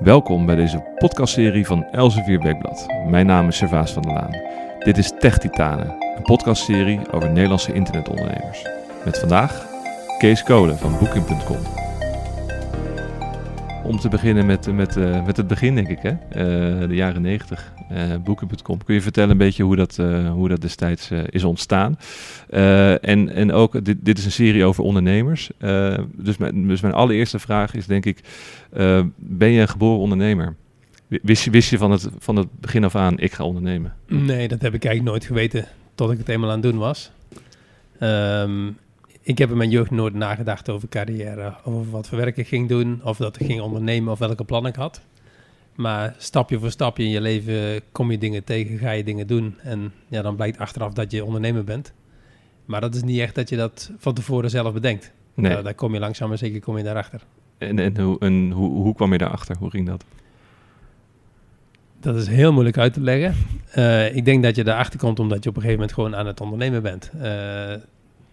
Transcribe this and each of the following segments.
Welkom bij deze podcastserie van Elsevier Weekblad. Mijn naam is Servaas van der Laan. Dit is Tech Titanen, een podcastserie over Nederlandse internetondernemers. Met vandaag Kees Kolen van Booking.com. Om te beginnen met, met, uh, met het begin, denk ik, hè? Uh, de jaren 90. Uh, Booking.com. Kun je vertellen een beetje hoe dat, hoe dat destijds is ontstaan? en, en ook, dit, dit is een serie over ondernemers. dus, mijn, dus mijn allereerste vraag is, denk ik, ben je een geboren ondernemer? Wist je, wist je van, het, van het begin af aan, ik ga ondernemen? Nee, dat heb ik eigenlijk nooit geweten tot ik het eenmaal aan het doen was. Um, ik heb in mijn jeugd nooit nagedacht over carrière, over wat voor werk ik ging doen, of dat ik ging ondernemen of welke plannen ik had. Maar stapje voor stapje in je leven kom je dingen tegen, ga je dingen doen. En ja, dan blijkt achteraf dat je ondernemer bent. Maar dat is niet echt dat je dat van tevoren zelf bedenkt. Nee. Uh, daar kom je langzaam maar zeker kom je daarachter. En, en, hoe, en hoe, hoe kwam je daarachter? Hoe ging dat? Dat is heel moeilijk uit te leggen. Uh, ik denk dat je daarachter komt omdat je op een gegeven moment gewoon aan het ondernemen bent. Uh,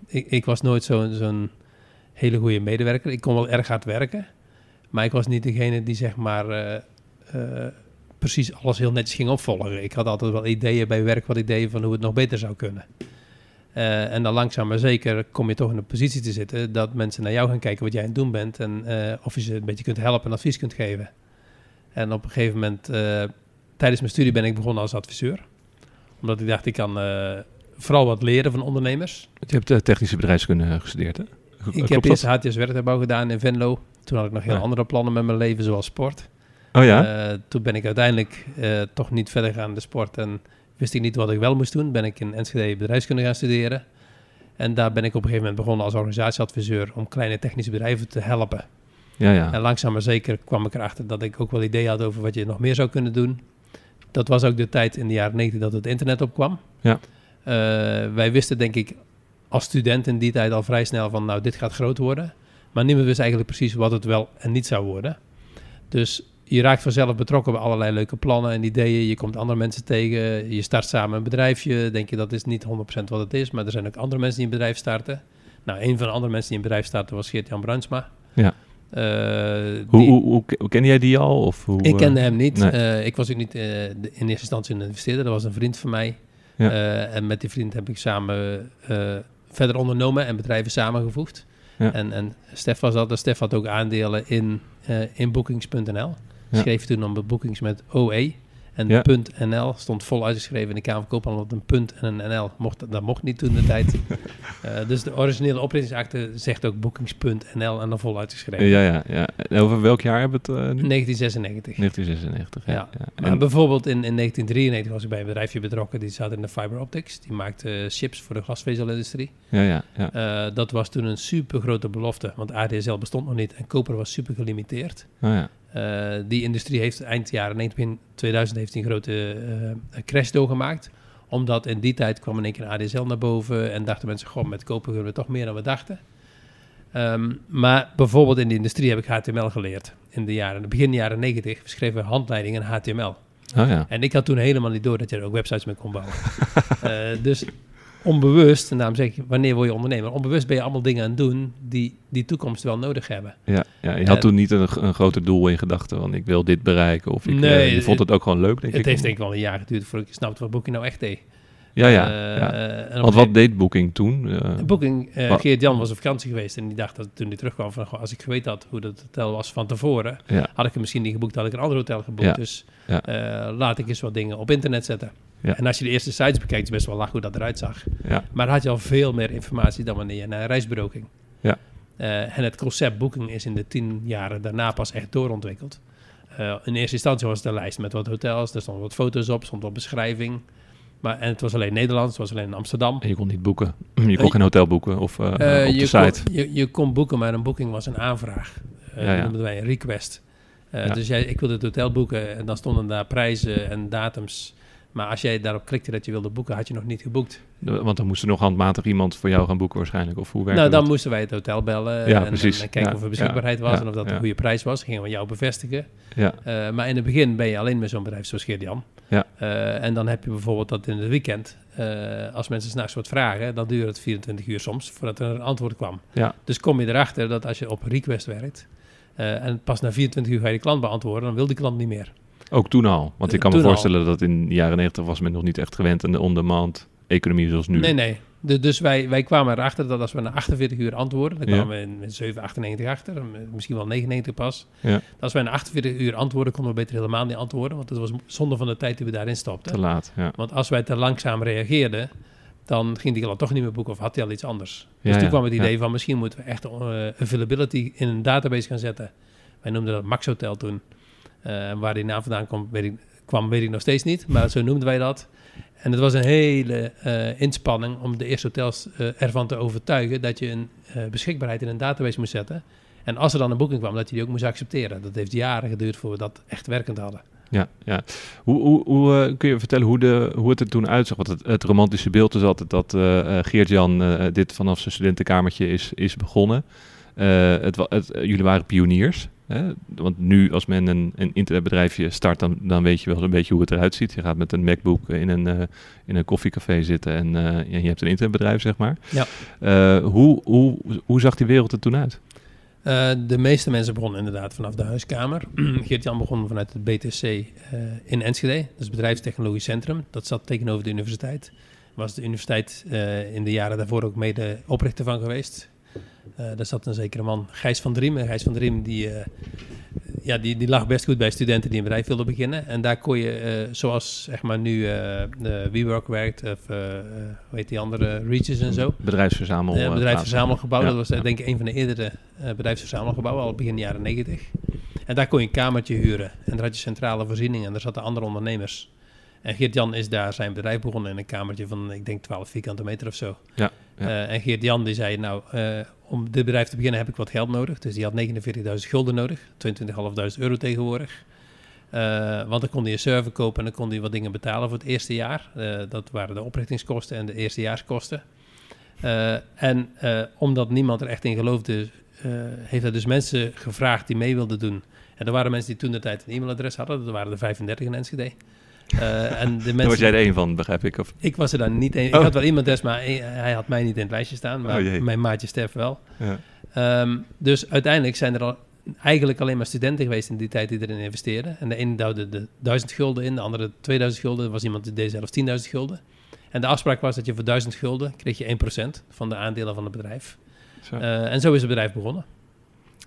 ik, ik was nooit zo'n hele goede medewerker. Ik kon wel erg hard werken. Maar ik was niet degene die zeg maar uh, precies alles heel netjes ging opvolgen. Ik had altijd wel ideeën bij werk, wat ideeën van hoe het nog beter zou kunnen. Uh, en dan langzaam maar zeker kom je toch in een positie te zitten dat mensen naar jou gaan kijken wat jij aan het doen bent en of je ze een beetje kunt helpen en advies kunt geven. En op een gegeven moment, tijdens mijn studie ben ik begonnen als adviseur. Omdat ik dacht, ik kan vooral wat leren van ondernemers. Je hebt technische bedrijfskunde gestudeerd, hè? Ik heb eerst HTS werktuigbouw gedaan in Venlo. Toen had ik nog heel andere plannen met mijn leven, zoals sport. Oh ja? Uh, toen ben ik uiteindelijk uh, toch niet verder gegaan in de sport en wist ik niet wat ik wel moest doen. Ben ik in Enschede bedrijfskunde gaan studeren. En daar ben ik op een gegeven moment begonnen als organisatieadviseur om kleine technische bedrijven te helpen. Ja, ja. En langzaam maar zeker kwam ik erachter dat ik ook wel ideeën had over wat je nog meer zou kunnen doen. Dat was ook de tijd in de jaren 90 dat het internet opkwam. Ja. Uh, wij wisten denk ik als student in die tijd al vrij snel van nou dit gaat groot worden. Maar niemand wist eigenlijk precies wat het wel en niet zou worden. Dus je raakt vanzelf betrokken bij allerlei leuke plannen en ideeën. Je komt andere mensen tegen. Je start samen een bedrijfje. Denk je dat is niet 100% wat het is. Maar er zijn ook andere mensen die een bedrijf starten. Nou, een van de andere mensen die een bedrijf starten was Geert-Jan Bruinsma. Ja. Uh, hoe, die, hoe, hoe, hoe, ken jij die al? Of hoe, ik kende hem niet. Nee. Uh, ik was ook niet uh, in eerste instantie een investeerder. Dat was een vriend van mij. Ja. En met die vriend heb ik samen verder ondernomen en bedrijven samengevoegd. Ja. En, en Stef was dat. Stef had ook aandelen in, in bookings.nl. Schreef toen om bookings met OE. En ja. .nl stond vol uitgeschreven in de Kamer van Koophandel. Dat een punt en een NL mocht, dat mocht niet toen de tijd. uh, dus de originele oprichtingsakte zegt ook bookings.nl en dan vol uitgeschreven. Ja, ja, ja. En over welk jaar hebben we het uh, nu? 1996. 1996, ja. ja. ja. Maar bijvoorbeeld in, in 1993 was ik bij een bedrijfje betrokken. Die zat in de fiber optics. Die maakte chips voor de glasvezelindustrie. Ja, ja, ja. Uh, dat was toen een super grote belofte. Want ADSL bestond nog niet en koper was super gelimiteerd. Oh, ja. Uh, die industrie heeft eind jaren 90, in 2000 heeft een grote uh, crash doorgemaakt. Omdat in die tijd kwam in één keer ADSL naar boven en dachten mensen, gewoon met kopen kunnen we toch meer dan we dachten. Um, maar bijvoorbeeld in de industrie heb ik HTML geleerd. In de jaren, begin jaren 90 schreven we handleidingen in HTML. Oh ja. En ik had toen helemaal niet door dat je er ook websites mee kon bouwen. uh, dus onbewust, en daarom zeg ik, wanneer word je ondernemer? Onbewust ben je allemaal dingen aan het doen die die toekomst wel nodig hebben. Ja, ja je had uh, toen niet een, een groter doel in gedachten, van ik wil dit bereiken. Of ik, nee, uh, je vond het ook gewoon leuk, denk het ik. Het heeft denk ik wel een jaar geduurd voordat ik snapte wat Booking nou echt deed. Ja, ja. Uh, ja. Want wat deed Booking toen? Booking, Geert Jan was op vakantie geweest en die dacht dat toen hij terugkwam van, als ik geweten had hoe dat hotel was van tevoren, ja. had ik hem misschien niet geboekt, had ik een ander hotel geboekt. Ja. Dus laat ik eens wat dingen op internet zetten. Ja. En als je de eerste sites bekijkt, is best wel lach hoe dat eruit zag. Ja. Maar dan had je al veel meer informatie dan wanneer je naar een reisbureau ging. Ja. Uh, en het concept boeking is in de tien jaren daarna pas echt doorontwikkeld. Uh, in eerste instantie was het een lijst met wat hotels, er stonden wat foto's op, stond wat beschrijving. Maar, en het was alleen Nederlands, het was alleen in Amsterdam. En je kon niet boeken. Je kon uh, geen hotel boeken of op de je site. Kon, je, je, kon boeken, maar een boeking was een aanvraag. ja, ja. Noemden wij een request. Dus jij, ik wilde het hotel boeken en dan stonden daar prijzen en datums. Maar als jij daarop klikte dat je wilde boeken, had je nog niet geboekt. Want dan moest er nog handmatig iemand voor jou gaan boeken waarschijnlijk. Of hoe werkt Nou, dan dat? moesten wij het hotel bellen ja, en, precies. en, kijken ja, of er beschikbaarheid was en of dat een goede prijs was. Gingen we jou bevestigen. Ja. Uh, maar in het begin ben je alleen met zo'n bedrijf zoals Geert-Jan. Ja. Uh, en dan heb je bijvoorbeeld dat in het weekend, uh, als mensen s'nachts wat vragen, dan duurt het 24 uur soms voordat er een antwoord kwam. Ja. Dus kom je erachter dat als je op request werkt, Eh, en pas na 24 uur ga je de klant beantwoorden, dan wil die klant niet meer. Ook toen al. Want ik kan me al. voorstellen dat in de jaren 90 was men nog niet echt gewend aan de on-demand economie zoals nu. Nee, nee. De- dus wij, wij kwamen erachter dat als we na 48 uur antwoorden, dan Ja. kwamen we in- met 7, 98 achter, en misschien wel 99 pas. Ja. Dat Als wij na 48 uur antwoorden, konden we beter helemaal niet antwoorden, want het was zonde van de tijd die we daarin stopten. Te laat. Ja. Want als wij te langzaam reageerden, dan ging die klant toch niet meer boeken of had hij al iets anders. Dus toen kwam het idee van misschien moeten we echt eh, availability in een database gaan zetten. Wij noemden dat Max Hotel toen. Eh, waar die naam vandaan kwam weet, ik, kwam, weet ik nog steeds niet, maar zo noemden wij dat. En het was een hele eh, inspanning om de eerste hotels eh, ervan te overtuigen dat je een beschikbaarheid in een database moest zetten. En als er dan een boeking kwam, dat je die ook moest accepteren. Dat heeft jaren geduurd voor we dat echt werkend hadden. Ja, ja. Hoe, hoe, hoe kun je vertellen hoe, de, hoe het er toen uitzag? Want het, het romantische beeld is altijd dat Geert-Jan dit vanaf zijn studentenkamertje is, is begonnen. Het, jullie waren pioniers. Hè? Want nu als men een, een internetbedrijfje start, dan, dan weet je wel een beetje hoe het eruit ziet. Je gaat met een MacBook in een, eh, in een koffiecafé zitten en eh, ja, je hebt een internetbedrijf, zeg maar. Ja. Eh, hoe, hoe, hoe zag die wereld er toen uit? De meeste mensen begonnen inderdaad vanaf de huiskamer. Geert-Jan begon vanuit het BTC in Enschede. Dat is het Bedrijfstechnologisch Centrum. Dat zat tegenover de universiteit. Was de universiteit in de jaren daarvoor ook mede oprichter van geweest. Eh, daar zat een zekere man, Gijs van Driem. En Gijs van Driem die, eh, ja, die, die lag best goed bij studenten die een bedrijf wilden beginnen. En daar kon je, eh, zoals zeg maar nu de WeWork werkt, of hoe heet die andere, Reaches en zo. Bedrijfsverzamel. Bedrijfsverzamelgebouw. Ja, Dat was ja. denk ik een van de eerdere bedrijfsverzamelgebouwen, al begin jaren 90. En daar kon je een kamertje huren. En daar had je centrale voorzieningen en daar zaten andere ondernemers. En Geert-Jan is daar zijn bedrijf begonnen in een kamertje van, ik denk, 12 vierkante meter of zo. Ja, Eh, en Geert-Jan die zei, nou, eh, om dit bedrijf te beginnen heb ik wat geld nodig. Dus die had 49.000 gulden nodig, 22.500 euro tegenwoordig. Eh, want dan kon hij een server kopen en dan kon hij wat dingen betalen voor het eerste jaar. Dat waren de oprichtingskosten en de eerstejaarskosten. En omdat niemand er echt in geloofde, heeft hij dus mensen gevraagd die mee wilden doen. En er waren mensen die toen de tijd een e-mailadres hadden. Dat waren er 35 in Enschede. Eh, en de Daar mensen, was jij er een van, begrijp ik. Of, ik was er dan niet een. Ik Oh. had wel e-mailadres, maar hij had mij niet in het lijstje staan. Maar Oh mijn maatje Stef wel. ja. Ehm, dus uiteindelijk zijn er al eigenlijk alleen maar studenten geweest in die tijd die erin investeerden. En de ene duwde de 1000 gulden in, de andere 2000 gulden. Er was iemand die deed zelfs 10.000 gulden. En de afspraak was dat je voor 1000 gulden kreeg je 1% van de aandelen van het bedrijf. Zo. Eh, en zo is het bedrijf begonnen.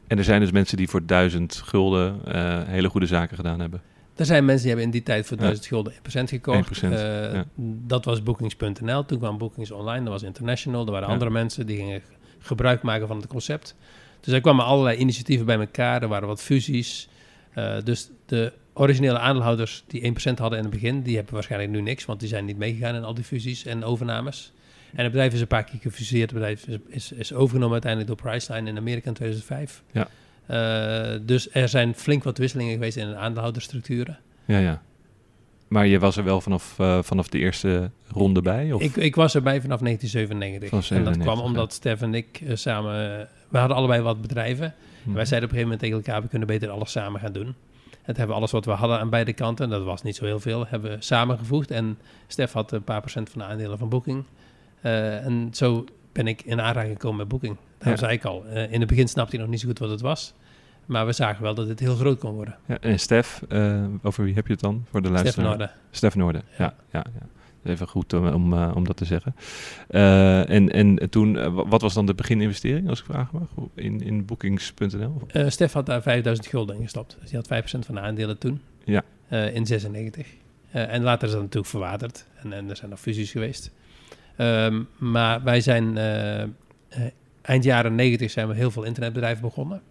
En er zijn dus mensen die voor duizend gulden eh, hele goede zaken gedaan hebben. Er zijn mensen die hebben in die tijd voor Ja. 1000 gulden 1% gekocht. 1%, Eh, ja. Dat was bookings.nl. Toen kwam Bookings Online, dat was International. Er waren Ja. andere mensen die gingen gebruik maken van het concept. Dus er kwamen allerlei initiatieven bij elkaar. Er waren wat fusies. Eh, dus de originele aandeelhouders die 1% hadden in het begin, die hebben waarschijnlijk nu niks, want die zijn niet meegegaan in al die fusies en overnames. En het bedrijf is een paar keer gefuseerd. Het bedrijf is, is, is overgenomen uiteindelijk door Priceline in Amerika in 2005. Ja. Eh, dus er zijn flink wat wisselingen geweest in de aandeelhoudersstructuren. Ja, ja. Maar je was er wel vanaf, eh, vanaf de eerste ronde bij? Of? Ik, ik was erbij vanaf 1997. Vanaf en dat 97, kwam omdat Stef en ik eh, samen... we hadden allebei wat bedrijven. Wij zeiden op een gegeven moment tegen elkaar... we kunnen beter alles samen gaan doen. En toen hebben we alles wat we hadden aan beide kanten... en dat was niet zo heel veel... hebben we samengevoegd. En Stef had een paar procent van de aandelen van Booking. En zo ben ik in aanraking gekomen met Booking. Dat Ja. zei ik al. In het begin snapte ik nog niet zo goed wat het was. Maar we zagen wel dat het heel groot kon worden. Ja, en Stef, eh, over wie heb je het dan voor de Stef luisteraar? in orde. Stef Noorden, ja. Ja. ja, ja. Even goed om, om, eh, om dat te zeggen. Eh, en, en toen, wa- wat was dan de begininvestering, als ik vragen mag, in, in bookings.nl? Stef had daar 5000 gulden in gestopt. Dus die had 5% van de aandelen toen. Ja. In 96. Eh, en later is dat natuurlijk verwaterd. En, en er zijn nog fusies geweest. Ehm, maar wij zijn eind jaren 90 zijn we heel veel internetbedrijven begonnen.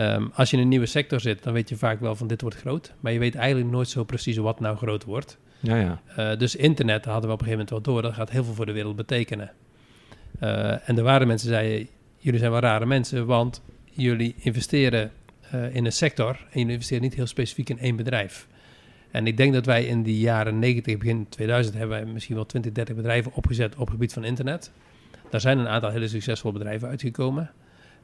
Ehm, als je in een nieuwe sector zit, dan weet je vaak wel van dit wordt groot. Maar je weet eigenlijk nooit zo precies wat nou groot wordt. Ja, ja. Eh, dus internet hadden we op een gegeven moment wel door. Dat gaat heel veel voor de wereld betekenen. Eh, en er waren mensen die zeiden, jullie zijn wel rare mensen, want jullie investeren eh, in een sector en jullie investeren niet heel specifiek in één bedrijf. En ik denk dat wij in die jaren 90, begin 2000, hebben wij misschien wel 20, 30 bedrijven opgezet op het gebied van internet. Daar zijn een aantal hele succesvolle bedrijven uitgekomen.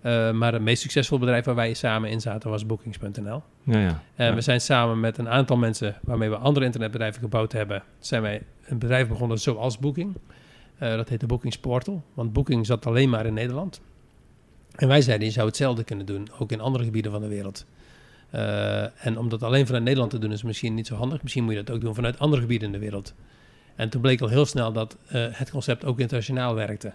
Eh, maar het meest succesvolle bedrijf waar wij samen in zaten was Bookings.nl. ja, ja. En Ja. we zijn samen met een aantal mensen waarmee we andere internetbedrijven gebouwd hebben, zijn wij een bedrijf begonnen zoals Booking. Eh, dat heette Bookings Portal, want Booking zat alleen maar in Nederland. En wij zeiden, je zou hetzelfde kunnen doen, ook in andere gebieden van de wereld. Uh, en om dat alleen vanuit Nederland te doen is misschien niet zo handig. Misschien moet je dat ook doen vanuit andere gebieden in de wereld. En toen bleek al heel snel dat uh, het concept ook internationaal werkte.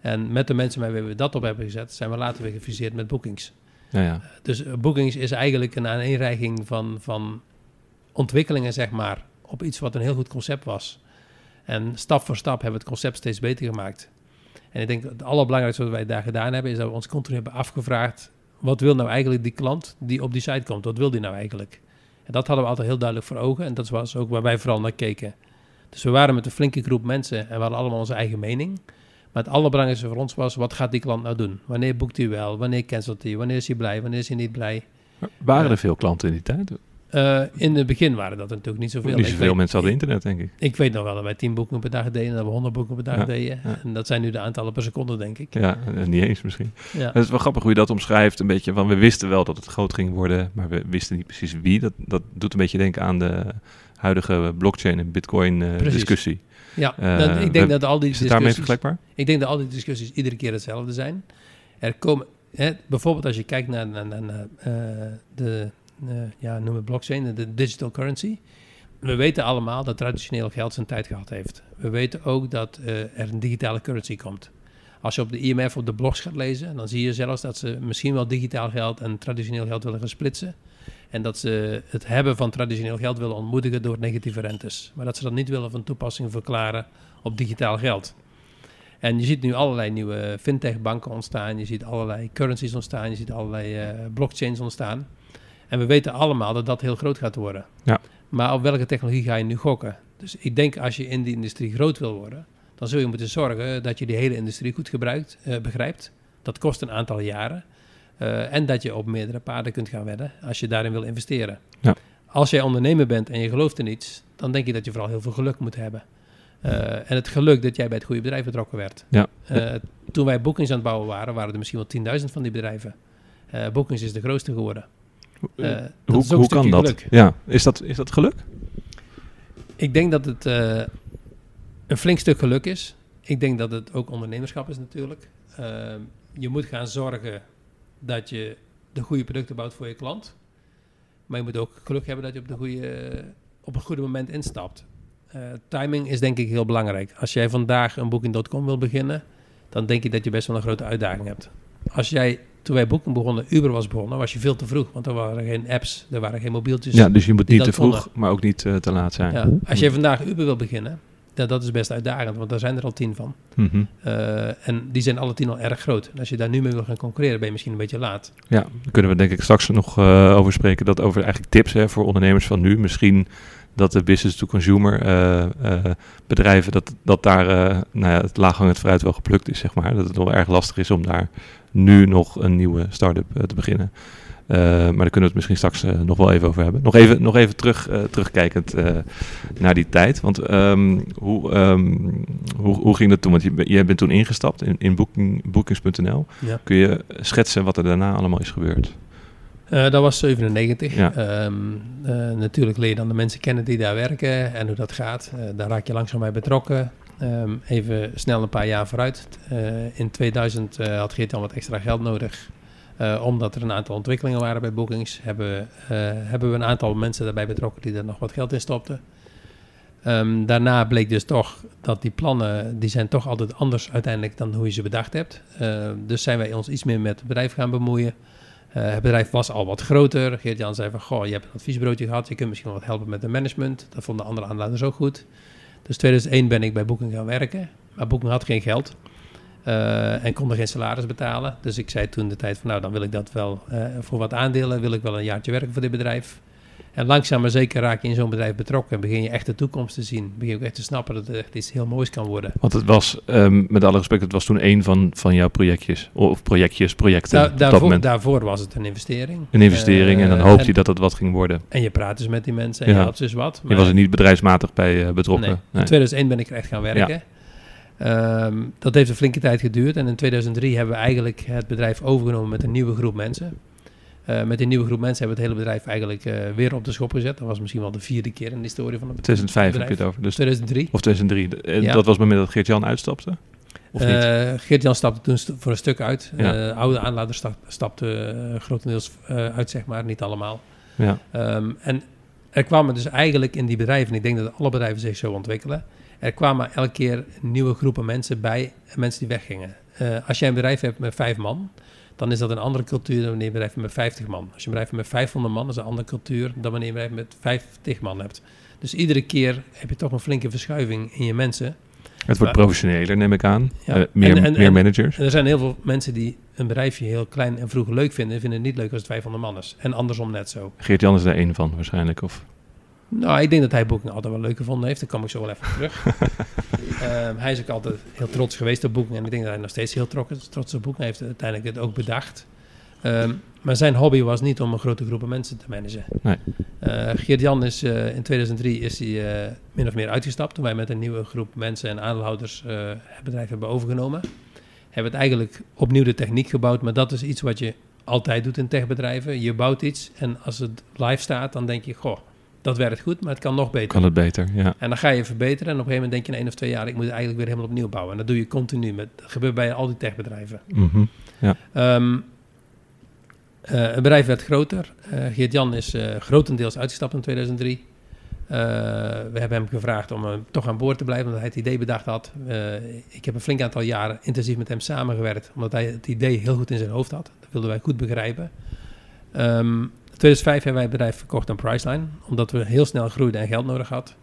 En met de mensen waarmee we dat op hebben gezet, zijn we later weer gefuseerd met Bookings. Ja, ja. Dus uh, Bookings is eigenlijk een aaneenreiging van, van ontwikkelingen, zeg maar, op iets wat een heel goed concept was. En stap voor stap hebben we het concept steeds beter gemaakt. En ik denk dat het allerbelangrijkste wat wij daar gedaan hebben, is dat we ons continu hebben afgevraagd: wat wil nou eigenlijk die klant die op die site komt? Wat wil die nou eigenlijk? En dat hadden we altijd heel duidelijk voor ogen. En dat was ook waar wij vooral naar keken. Dus we waren met een flinke groep mensen en we hadden allemaal onze eigen mening. Maar het allerbelangrijkste voor ons was: wat gaat die klant nou doen? Wanneer boekt hij wel? Wanneer cancelt hij? Wanneer is hij blij? Wanneer is hij niet blij? Waren er veel klanten in die tijd? Uh, in het begin waren dat natuurlijk niet zoveel. Niet zoveel weet, mensen hadden internet, denk ik. Ik weet nog wel dat wij 10 boeken per dag deden en dat we 100 boeken per dag ja, deden. Ja. En dat zijn nu de aantallen per seconde, denk ik. Ja, niet eens misschien. Ja. Het is wel grappig hoe je dat omschrijft. Een beetje van, we wisten wel dat het groot ging worden, maar we wisten niet precies wie. Dat, dat doet een beetje denken aan de huidige blockchain en bitcoin uh, discussie. Ja, uh, ik denk we, dat al die is het daarmee vergelijkbaar? Ik denk dat al die discussies iedere keer hetzelfde zijn. Er komen, hè, bijvoorbeeld als je kijkt naar, naar, naar, naar de uh, ja, noem het blockchain, de digital currency. We weten allemaal dat traditioneel geld zijn tijd gehad heeft. We weten ook dat er een digitale currency komt. Als je op de IMF op de blogs gaat lezen, dan zie je zelfs dat ze misschien wel digitaal geld en traditioneel geld willen gaan splitsen. En dat ze het hebben van traditioneel geld willen ontmoedigen door negatieve rentes. Maar dat ze dat niet willen van toepassing verklaren op digitaal geld. En je ziet nu allerlei nieuwe fintech-banken ontstaan. Je ziet allerlei currencies ontstaan. Je ziet allerlei uh, blockchains ontstaan. En we weten allemaal dat dat heel groot gaat worden. Ja. Maar op welke technologie ga je nu gokken? Dus ik denk als je in die industrie groot wil worden, dan zul je moeten zorgen dat je die hele industrie goed gebruikt, uh, begrijpt. Dat kost een aantal jaren. Uh, en dat je op meerdere paarden kunt gaan wedden als je daarin wil investeren. Ja. Als jij ondernemer bent en je gelooft in iets, dan denk ik dat je vooral heel veel geluk moet hebben. Uh, en het geluk dat jij bij het goede bedrijf betrokken werd. Ja. toen wij bookings aan het bouwen waren, waren er misschien wel 10.000 van die bedrijven. bookings is de grootste geworden. Hoe hoe kan dat? Geluk. Ja, is dat, is dat geluk? Ik denk dat het een flink stuk geluk is. Ik denk dat het ook ondernemerschap is natuurlijk. Je moet gaan zorgen dat je de goede producten bouwt voor je klant. Maar je moet ook geluk hebben dat je op, de goede, op een goede moment instapt. timing is denk ik heel belangrijk. Als jij vandaag een Booking.com wil beginnen, dan denk ik dat je best wel een grote uitdaging hebt. Als jij toen wij Booking begonnen, Uber was begonnen, was je veel te vroeg. Want er waren geen apps, er waren geen mobieltjes. Ja, dus je moet niet te vroeg, maar ook niet uh, te laat zijn. Ja. Als je vandaag Uber wil beginnen, dat, dat is best uitdagend, want daar zijn er al tien van. Mm -hmm. uh, en die zijn alle tien al erg groot. En als je daar nu mee wil gaan concurreren, ben je misschien een beetje laat. Ja, daar kunnen we denk ik straks nog uh, over spreken. Dat over eigenlijk tips hè, voor ondernemers van nu. Misschien dat de business-to-consumer uh, uh, bedrijven, dat, dat daar nou ja, het laaghangend fruit wel geplukt is, zeg maar. Dat het nog erg lastig is om daar nu nog een nieuwe start-up te beginnen. Maar daar kunnen we het misschien straks nog wel even over hebben. Nog even, nog even terug, terugkijkend naar die tijd. Want um, hoe, um, hoe, hoe ging dat toen? Want je, je bent toen ingestapt in, in booking, bookings.nl. Ja. Kun je schetsen wat er daarna allemaal is gebeurd? Uh, dat was 97. Ja. Um, uh, natuurlijk leer je dan de mensen kennen die daar werken en hoe dat gaat. Uh, daar raak je langzaam bij betrokken. Um, even snel een paar jaar vooruit. in 2000 had Geert dan wat extra geld nodig. Omdat er een aantal ontwikkelingen waren bij Bookings, hebben, hebben we een aantal mensen daarbij betrokken die er nog wat geld in stopten. Um, daarna bleek dus toch dat die plannen, die zijn toch altijd anders uiteindelijk dan hoe je ze bedacht hebt. dus zijn wij ons iets meer met het bedrijf gaan bemoeien. Uh, het bedrijf was al wat groter. Geert-Jan zei van, goh, je hebt een adviesbureautje gehad. Je kunt misschien wat helpen met de management. Dat vonden andere aanleiders ook goed. Dus 2001 ben ik bij Booking gaan werken. Maar Booking had geen geld. Uh, en kon er geen salaris betalen. Dus ik zei toen de tijd van, nou, dan wil ik dat wel uh, voor wat aandelen. Wil ik wel een jaartje werken voor dit bedrijf. En langzaam maar zeker raak je in zo'n bedrijf betrokken en begin je echt de toekomst te zien. Begin je ook echt te snappen dat het echt iets heel moois kan worden. Want het was, um, met alle respect, het was toen een van, van jouw projectjes, of projectjes, projecten. Da daarvoor, daarvoor, was het een investering. Een investering uh, en dan hoopte je dat het wat ging worden. En je praat dus met die mensen en ja. je had dus wat. Maar je was er niet bedrijfsmatig bij betrokken. Nee. In 2001 ben ik er echt gaan werken. Ja. Um, dat heeft een flinke tijd geduurd en in 2003 hebben we eigenlijk het bedrijf overgenomen met een nieuwe groep mensen. Uh, met die nieuwe groep mensen hebben we het hele bedrijf eigenlijk uh, weer op de schop gezet. Dat was misschien wel de vierde keer in de historie van het bedrijf. 2005 heb je het over. Dus 2003. Of 2003. En ja. dat was het moment dat Geert-Jan uitstapte? Of niet? Eh, Geert-Jan stapte toen st- voor een stuk uit. Ja. Eh, oude aanlader sta- stapte eh, grotendeels eh, uit, zeg maar, niet allemaal. Ja. Ehm, en er kwamen dus eigenlijk in die bedrijven, en ik denk dat alle bedrijven zich zo ontwikkelen, er kwamen elke keer nieuwe groepen mensen bij, mensen die weggingen. Eh, als jij een bedrijf hebt met vijf man, dan is dat een andere cultuur dan wanneer je een bedrijf hebt met 50 man. Als je een bedrijf hebt met 500 man, is dat een andere cultuur dan wanneer je een bedrijf met 50 man hebt. Dus iedere keer heb je toch een flinke verschuiving in je mensen. Het wordt Maar- professioneler, neem ik aan. Ja. Eh, meer, En- en- meer en- managers. En er zijn heel veel mensen die een bedrijfje heel klein en vroeg leuk vinden, en vinden het niet leuk als het 500 man is. En andersom net zo. Geert-Jan is daar één van waarschijnlijk. Of... Nou, ik denk dat hij Booking altijd wel leuk gevonden heeft. Daar kom ik zo wel even terug. Ehm, hij is ook altijd heel trots geweest op Booking. En ik denk dat hij nog steeds heel trots op Booking. Heeft uiteindelijk het ook bedacht. Ehm, maar zijn hobby was niet om een grote groepen mensen te managen. Nee. Eh, Geert-Jan is eh, in 2003 is hij eh, min of meer uitgestapt. Toen wij met een nieuwe groep mensen en aandeelhouders het bedrijf hebben overgenomen. Hebben het eigenlijk opnieuw de techniek gebouwd. Maar dat is iets wat je altijd doet in techbedrijven. Je bouwt iets en als het live staat, dan denk je... Goh, dat werkt goed, maar het kan nog beter. Kan het beter, ja. En dan ga je verbeteren en op een gegeven moment denk je in één of twee jaar... ik moet het eigenlijk weer helemaal opnieuw bouwen. En dat doe je continu. Met, dat gebeurt bij al die techbedrijven. Mhm. Ehm, eh, het bedrijf werd groter. Eh, Geert-Jan is eh, grotendeels uitgestapt in 2003. Eh, we hebben hem gevraagd om toch aan boord te blijven, omdat hij het idee bedacht had. Ik heb een flink aantal jaren intensief met hem samengewerkt, omdat hij het idee heel goed in zijn hoofd had. Dat wilden wij goed begrijpen. Ehm, 2005 hebben wij het bedrijf verkocht aan Priceline, omdat we heel snel groeiden en geld nodig hadden.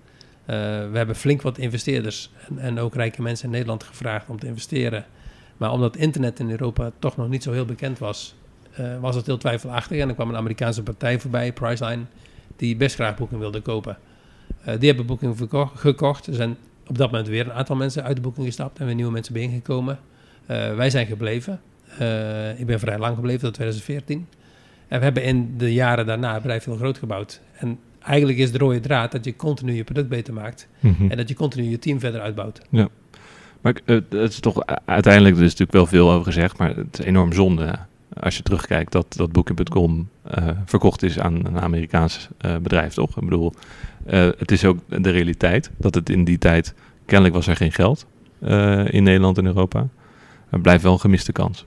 Eh, we hebben flink wat investeerders en, en ook rijke mensen in Nederland gevraagd om te investeren. Maar omdat internet in Europa toch nog niet zo heel bekend was, eh, was het heel twijfelachtig. En er kwam een Amerikaanse partij voorbij, Priceline, die best graag Booking wilde kopen. Eh, die hebben Booking verko- gekocht. Er zijn op dat moment weer een aantal mensen uit de Booking gestapt en weer nieuwe mensen binnengekomen. Wij zijn gebleven. Ik ben vrij lang gebleven, tot 2014. En we hebben in de jaren daarna het bedrijf heel groot gebouwd. En eigenlijk is de rode draad dat je continu je product beter maakt. Mhm. En dat je continu je team verder uitbouwt. Maar ik, eh, het is toch u- uiteindelijk, er is natuurlijk wel veel over gezegd, maar het is enorm zonde als je terugkijkt dat, dat Booking.com eh, verkocht is aan een Amerikaans eh, bedrijf, toch? Ik bedoel, eh, het is ook de realiteit dat het in die tijd, kennelijk was er geen geld eh, in Nederland en Europa. Het blijft wel een gemiste kans.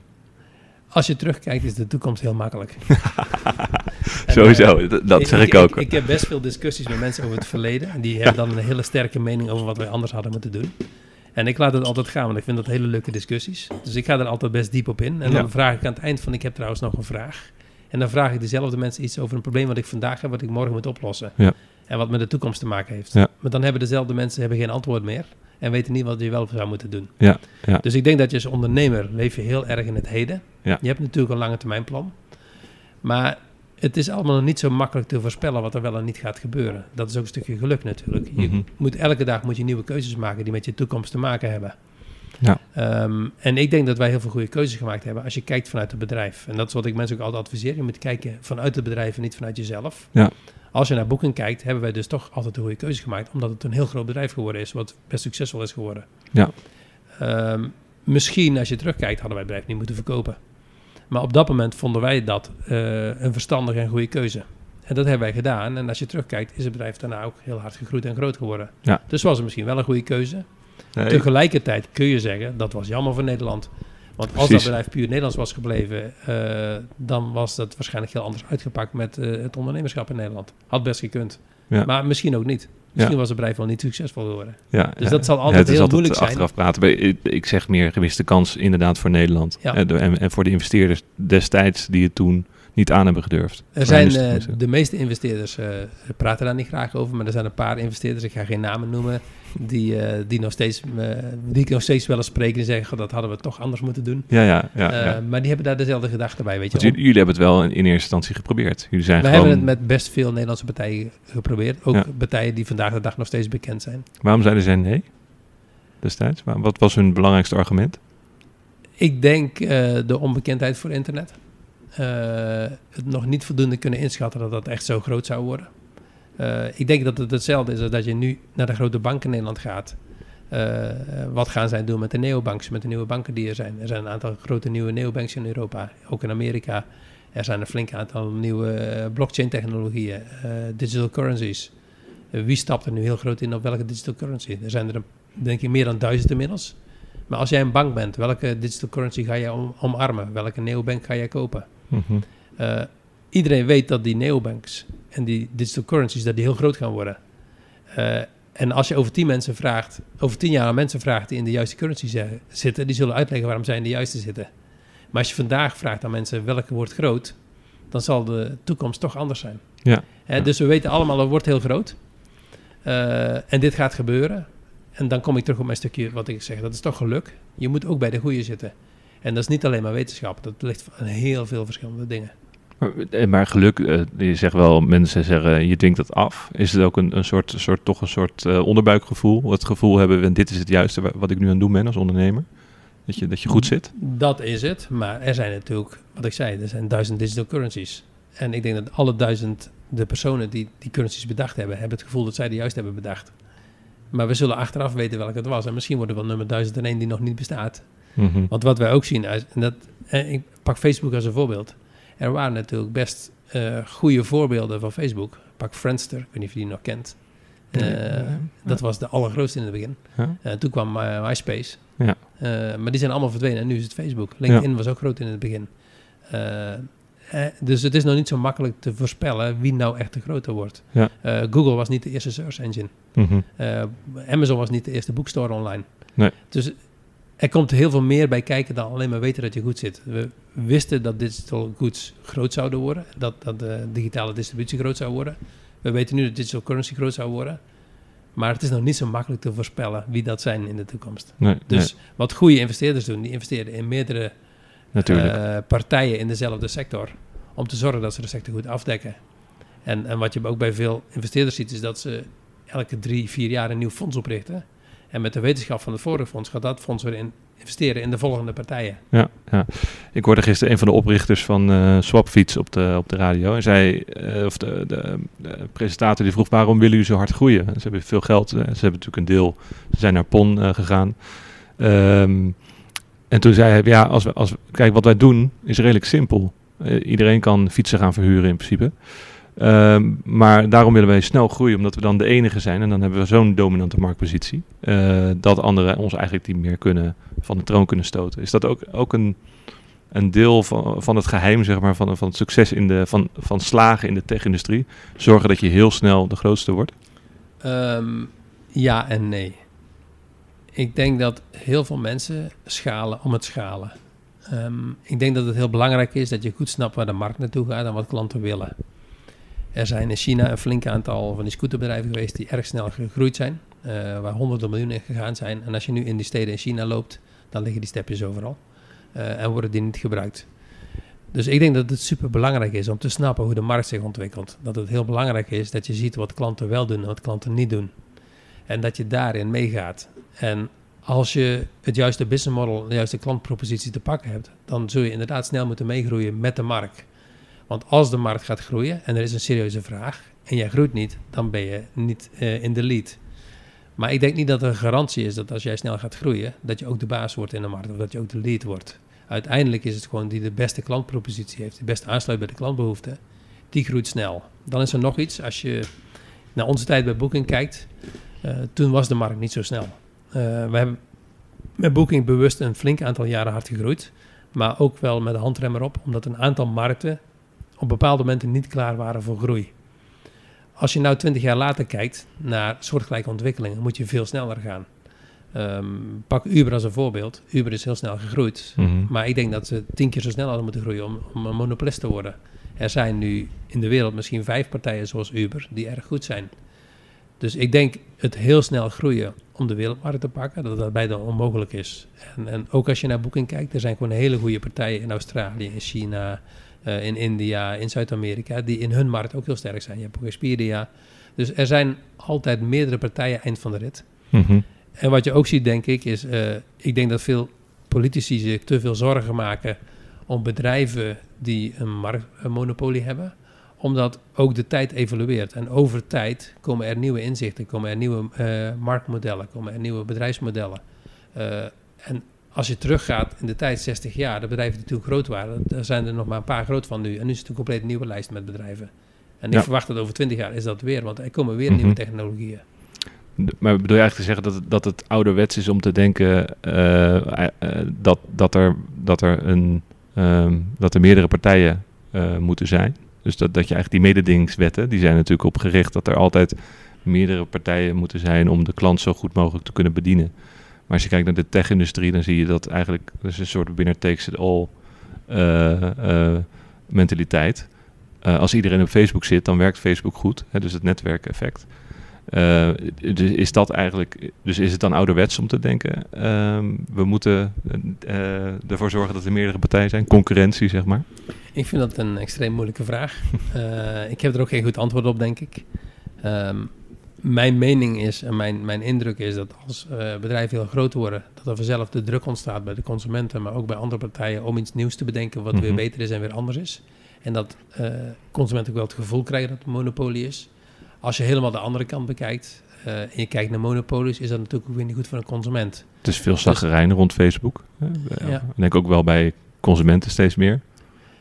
Als je terugkijkt is de toekomst heel makkelijk. En, Sowieso, eh, dat zeg ik ook. Ik, heb best veel discussies met mensen over het verleden. En die hebben dan een hele sterke mening over wat wij anders hadden moeten doen. En ik laat het altijd gaan, want ik vind dat hele leuke discussies. Dus ik ga er altijd best diep op in. En dan Ja. vraag ik aan het eind van, ik heb trouwens nog een vraag. En dan vraag ik dezelfde mensen iets over een probleem wat ik vandaag heb, wat ik morgen moet oplossen. Ja. En wat met de toekomst te maken heeft. Ja. Maar dan hebben dezelfde mensen hebben geen antwoord meer. En weten niet wat je wel zou moeten doen. Ja, ja. Dus ik denk dat je als ondernemer leef je heel erg in het heden. Ja. Je hebt natuurlijk een lange termijn plan. Maar het is allemaal nog niet zo makkelijk te voorspellen wat er wel en niet gaat gebeuren. Dat is ook een stukje geluk natuurlijk. Je Mhm. moet, elke dag moet je nieuwe keuzes maken die met je toekomst te maken hebben. Ja. Ehm, en ik denk dat wij heel veel goede keuzes gemaakt hebben als je kijkt vanuit het bedrijf. En dat is wat ik mensen ook altijd adviseer. Je moet kijken vanuit het bedrijf en niet vanuit jezelf. Ja. Als je naar Booking kijkt, hebben wij dus toch altijd een goede keuze gemaakt. Omdat het een heel groot bedrijf geworden is, wat best succesvol is geworden. Ja. Ehm, misschien als je terugkijkt, hadden wij het bedrijf niet moeten verkopen. Maar op dat moment vonden wij dat eh, een verstandige en goede keuze. En dat hebben wij gedaan. En als je terugkijkt, is het bedrijf daarna ook heel hard gegroeid en groot geworden. Ja. Dus was het misschien wel een goede keuze. Nee, Tegelijkertijd kun je zeggen, dat was jammer voor Nederland. Want als dat bedrijf puur Nederlands was gebleven, eh, dan was dat waarschijnlijk heel anders uitgepakt met eh, het ondernemerschap in Nederland. Had best gekund. Ja. Maar misschien ook niet. Misschien Ja. was het bedrijf wel niet succesvol geworden. Ja, Dus dat zal altijd heel altijd moeilijk zijn. achteraf praten. Ik, ik zeg meer gewiste kans inderdaad voor Nederland. En, en voor de investeerders destijds die het toen niet aan hebben gedurfd. Er zijn eh, de meeste investeerders eh, praten daar niet graag over, maar er zijn een paar investeerders, ik ga geen namen noemen, die, eh, die, nog, steeds, die ik nog steeds wel eens spreken en zeggen, "Goh, dat hadden we toch anders moeten doen. Ja, ja, ja. Ja. Maar die hebben daar dezelfde gedachten bij, weet je jullie, jullie hebben het wel in, in eerste instantie geprobeerd. Jullie zijn We gewoon... hebben het met best veel Nederlandse partijen geprobeerd. Ook Ja. partijen die vandaag de dag nog steeds bekend zijn. Waarom zeiden zij nee destijds? Wa- Wat was hun belangrijkste argument? Ik denk de onbekendheid voor internet. Eh, het nog niet voldoende kunnen inschatten dat dat echt zo groot zou worden. Eh, ik denk dat het hetzelfde is als dat je nu naar de grote banken in Nederland gaat. Eh, wat gaan zij doen met de neobanks, met de nieuwe banken die er zijn? Er zijn een aantal grote nieuwe neobanks in Europa, ook in Amerika. Er zijn een flink aantal nieuwe blockchain-technologieën, digital currencies. Wie stapt er nu heel groot in op welke digital currency? Er zijn er, denk ik, meer dan duizend inmiddels. Maar als jij een bank bent, welke digital currency ga je om, omarmen? Welke neobank ga jij kopen? Uh, iedereen weet dat die neobanks en die digital currencies dat die heel groot gaan worden. Uh, en als je over tien mensen vraagt, over tien jaar aan mensen vraagt die in de juiste currency zitten, die zullen uitleggen waarom zij in de juiste zitten. Maar als je vandaag vraagt aan mensen welke wordt groot, dan zal de toekomst toch anders zijn. Ja. Hè, Dus we weten allemaal, het wordt heel groot. Uh, en dit gaat gebeuren. En dan kom ik terug op mijn stukje wat ik zeg. Dat is toch geluk. Je moet ook bij de goede zitten. En dat is niet alleen maar wetenschap. Dat ligt aan heel veel verschillende dingen. Maar, maar geluk, uh, je zegt wel, mensen zeggen je dwingt dat af. Is het ook een, een soort, soort, toch een soort uh, onderbuikgevoel? Het gevoel hebben, dit is het juiste wat ik nu aan het doen ben als ondernemer? Dat je, dat je goed zit? Dat is het. Maar er zijn natuurlijk, wat ik zei, er zijn duizend digital currencies. En ik denk dat alle duizend de personen die die currencies bedacht hebben, hebben het gevoel dat zij de juist hebben bedacht. Maar we zullen achteraf weten welke het was. En misschien wordt het wel nummer 1001 die nog niet bestaat. Mm -hmm. Want wat wij ook zien, en dat, en ik pak Facebook als een voorbeeld. Er waren natuurlijk best uh, goede voorbeelden van Facebook. Pak Friendster, ik weet niet of je die nog kent. Uh, ja. Dat was de allergrootste in het begin. Ja. Uh, toen kwam MySpace. Ja. maar die zijn allemaal verdwenen en nu is het Facebook. LinkedIn was ook groot in het begin. dus het is nog niet zo makkelijk te voorspellen wie nou echt de groter wordt. Google was niet de eerste search engine. Mm -hmm. Amazon was niet de eerste boekstore online. Nee. Dus er komt heel veel meer bij kijken dan alleen maar weten dat je goed zit. We wisten dat digital goods groot zouden worden, dat, dat de digitale distributie groot zou worden. We weten nu dat digital currency groot zou worden. Maar het is nog niet zo makkelijk te voorspellen wie dat zijn in de toekomst. Nee, dus nee. wat goede investeerders doen, die investeren in meerdere uh, partijen in dezelfde sector. Om te zorgen dat ze de sector goed afdekken. En, en wat je ook bij veel investeerders ziet, is dat ze elke drie, vier jaar een nieuw fonds oprichten. En met de wetenschap van het vorige fonds gaat dat fonds weer in investeren in de volgende partijen. Ja, ja. ik hoorde gisteren een van de oprichters van uh, Swapfiets op de, op de radio. En zij, uh, of de, de, de, presentator die vroeg waarom willen jullie zo hard groeien? Ze hebben veel geld, uh, ze hebben natuurlijk een deel, ze zijn naar PON gegaan. Um, en toen zei hij, ja, als we, als kijk wat wij doen is redelijk simpel. iedereen kan fietsen gaan verhuren in principe. Um, maar daarom willen wij snel groeien, omdat we dan de enige zijn. En dan hebben we zo'n dominante marktpositie. Uh, dat anderen ons eigenlijk niet meer kunnen van de troon kunnen stoten. Is dat ook, ook een, een deel van, van het geheim, zeg maar, van, van het succes in de, van, van slagen in de tech-industrie? Zorgen dat je heel snel de grootste wordt? Um, ja en nee. Ik denk dat heel veel mensen schalen om het schalen. Um, ik denk dat het heel belangrijk is dat je goed snapt waar de markt naartoe gaat en wat klanten willen. Er zijn in China een flink aantal van die scooterbedrijven geweest die erg snel gegroeid zijn. Uh, waar honderden miljoenen in gegaan zijn. En als je nu in die steden in China loopt, dan liggen die stepjes overal. Uh, en worden die niet gebruikt. Dus ik denk dat het super belangrijk is om te snappen hoe de markt zich ontwikkelt. Dat het heel belangrijk is dat je ziet wat klanten wel doen en wat klanten niet doen. En dat je daarin meegaat. En als je het juiste business model, de juiste klantpropositie te pakken hebt, dan zul je inderdaad snel moeten meegroeien met de markt. Want als de markt gaat groeien en er is een serieuze vraag en jij groeit niet, dan ben je niet uh, in de lead. Maar ik denk niet dat er een garantie is dat als jij snel gaat groeien, dat je ook de baas wordt in de markt of dat je ook de lead wordt. Uiteindelijk is het gewoon die de beste klantpropositie heeft, die best aansluit bij de klantbehoeften, die groeit snel. Dan is er nog iets, als je naar onze tijd bij Booking kijkt, uh, toen was de markt niet zo snel. Uh, we hebben met Booking bewust een flink aantal jaren hard gegroeid, maar ook wel met de handrem erop, omdat een aantal markten op bepaalde momenten niet klaar waren voor groei. Als je nou twintig jaar later kijkt naar soortgelijke ontwikkelingen, moet je veel sneller gaan. Um, pak Uber als een voorbeeld. Uber is heel snel gegroeid. Mm -hmm. Maar ik denk dat ze tien keer zo snel hadden moeten groeien om, om een monopolist te worden. Er zijn nu in de wereld misschien vijf partijen zoals Uber die erg goed zijn. Dus ik denk het heel snel groeien om de wereldmarkt te pakken, dat dat bijna onmogelijk is. En, en ook als je naar Booking kijkt, er zijn gewoon hele goede partijen in Australië, in China, uh, in India, in Zuid-Amerika, die in hun markt ook heel sterk zijn. Je hebt ook Expedia. Dus er zijn altijd meerdere partijen eind van de rit. Mm -hmm. En wat je ook ziet, denk ik, is... Uh, ik denk dat veel politici zich te veel zorgen maken... om bedrijven die een marktmonopolie hebben... omdat ook de tijd evolueert. En over tijd komen er nieuwe inzichten... komen er nieuwe uh, marktmodellen... komen er nieuwe bedrijfsmodellen. Uh, en als je teruggaat in de tijd, 60 jaar, de bedrijven die toen groot waren, daar zijn er nog maar een paar groot van nu. En nu is het een compleet nieuwe lijst met bedrijven. En ik Ja. verwacht dat over 20 jaar is dat weer, want er komen weer Mhm. nieuwe technologieën. maar bedoel je eigenlijk te zeggen dat het, dat het ouderwets is om te denken uh, uh, dat, dat, er, dat, er een, um, dat er meerdere partijen moeten zijn? Dus dat, dat je eigenlijk die mededingingswetten, die zijn natuurlijk op gericht dat er altijd meerdere partijen moeten zijn om de klant zo goed mogelijk te kunnen bedienen. Maar als je kijkt naar de tech-industrie, dan zie je dat eigenlijk er is een soort winner takes it all mentaliteit. als iedereen op Facebook zit, dan werkt Facebook goed. Hè, dus het netwerkeffect. Dus is dat eigenlijk, dus is het dan ouderwets om te denken, uh, we moeten ervoor zorgen dat er meerdere partijen zijn, concurrentie zeg maar? Ik vind dat een extreem moeilijke vraag. Eh, ik heb er ook geen goed antwoord op, denk ik. Um, mijn mening is en mijn, mijn indruk is dat als bedrijven heel groot worden, dat er vanzelf de druk ontstaat bij de consumenten, maar ook bij andere partijen om iets nieuws te bedenken wat mm -hmm. weer beter is en weer anders is. En dat consumenten ook wel het gevoel krijgen dat het monopolie is. Als je helemaal de andere kant bekijkt uh, en je kijkt naar monopolies, is dat natuurlijk ook weer niet goed voor een consument. Het is veel zaggerijn dus, rond Facebook. Ja. Ik denk ook wel bij consumenten steeds meer.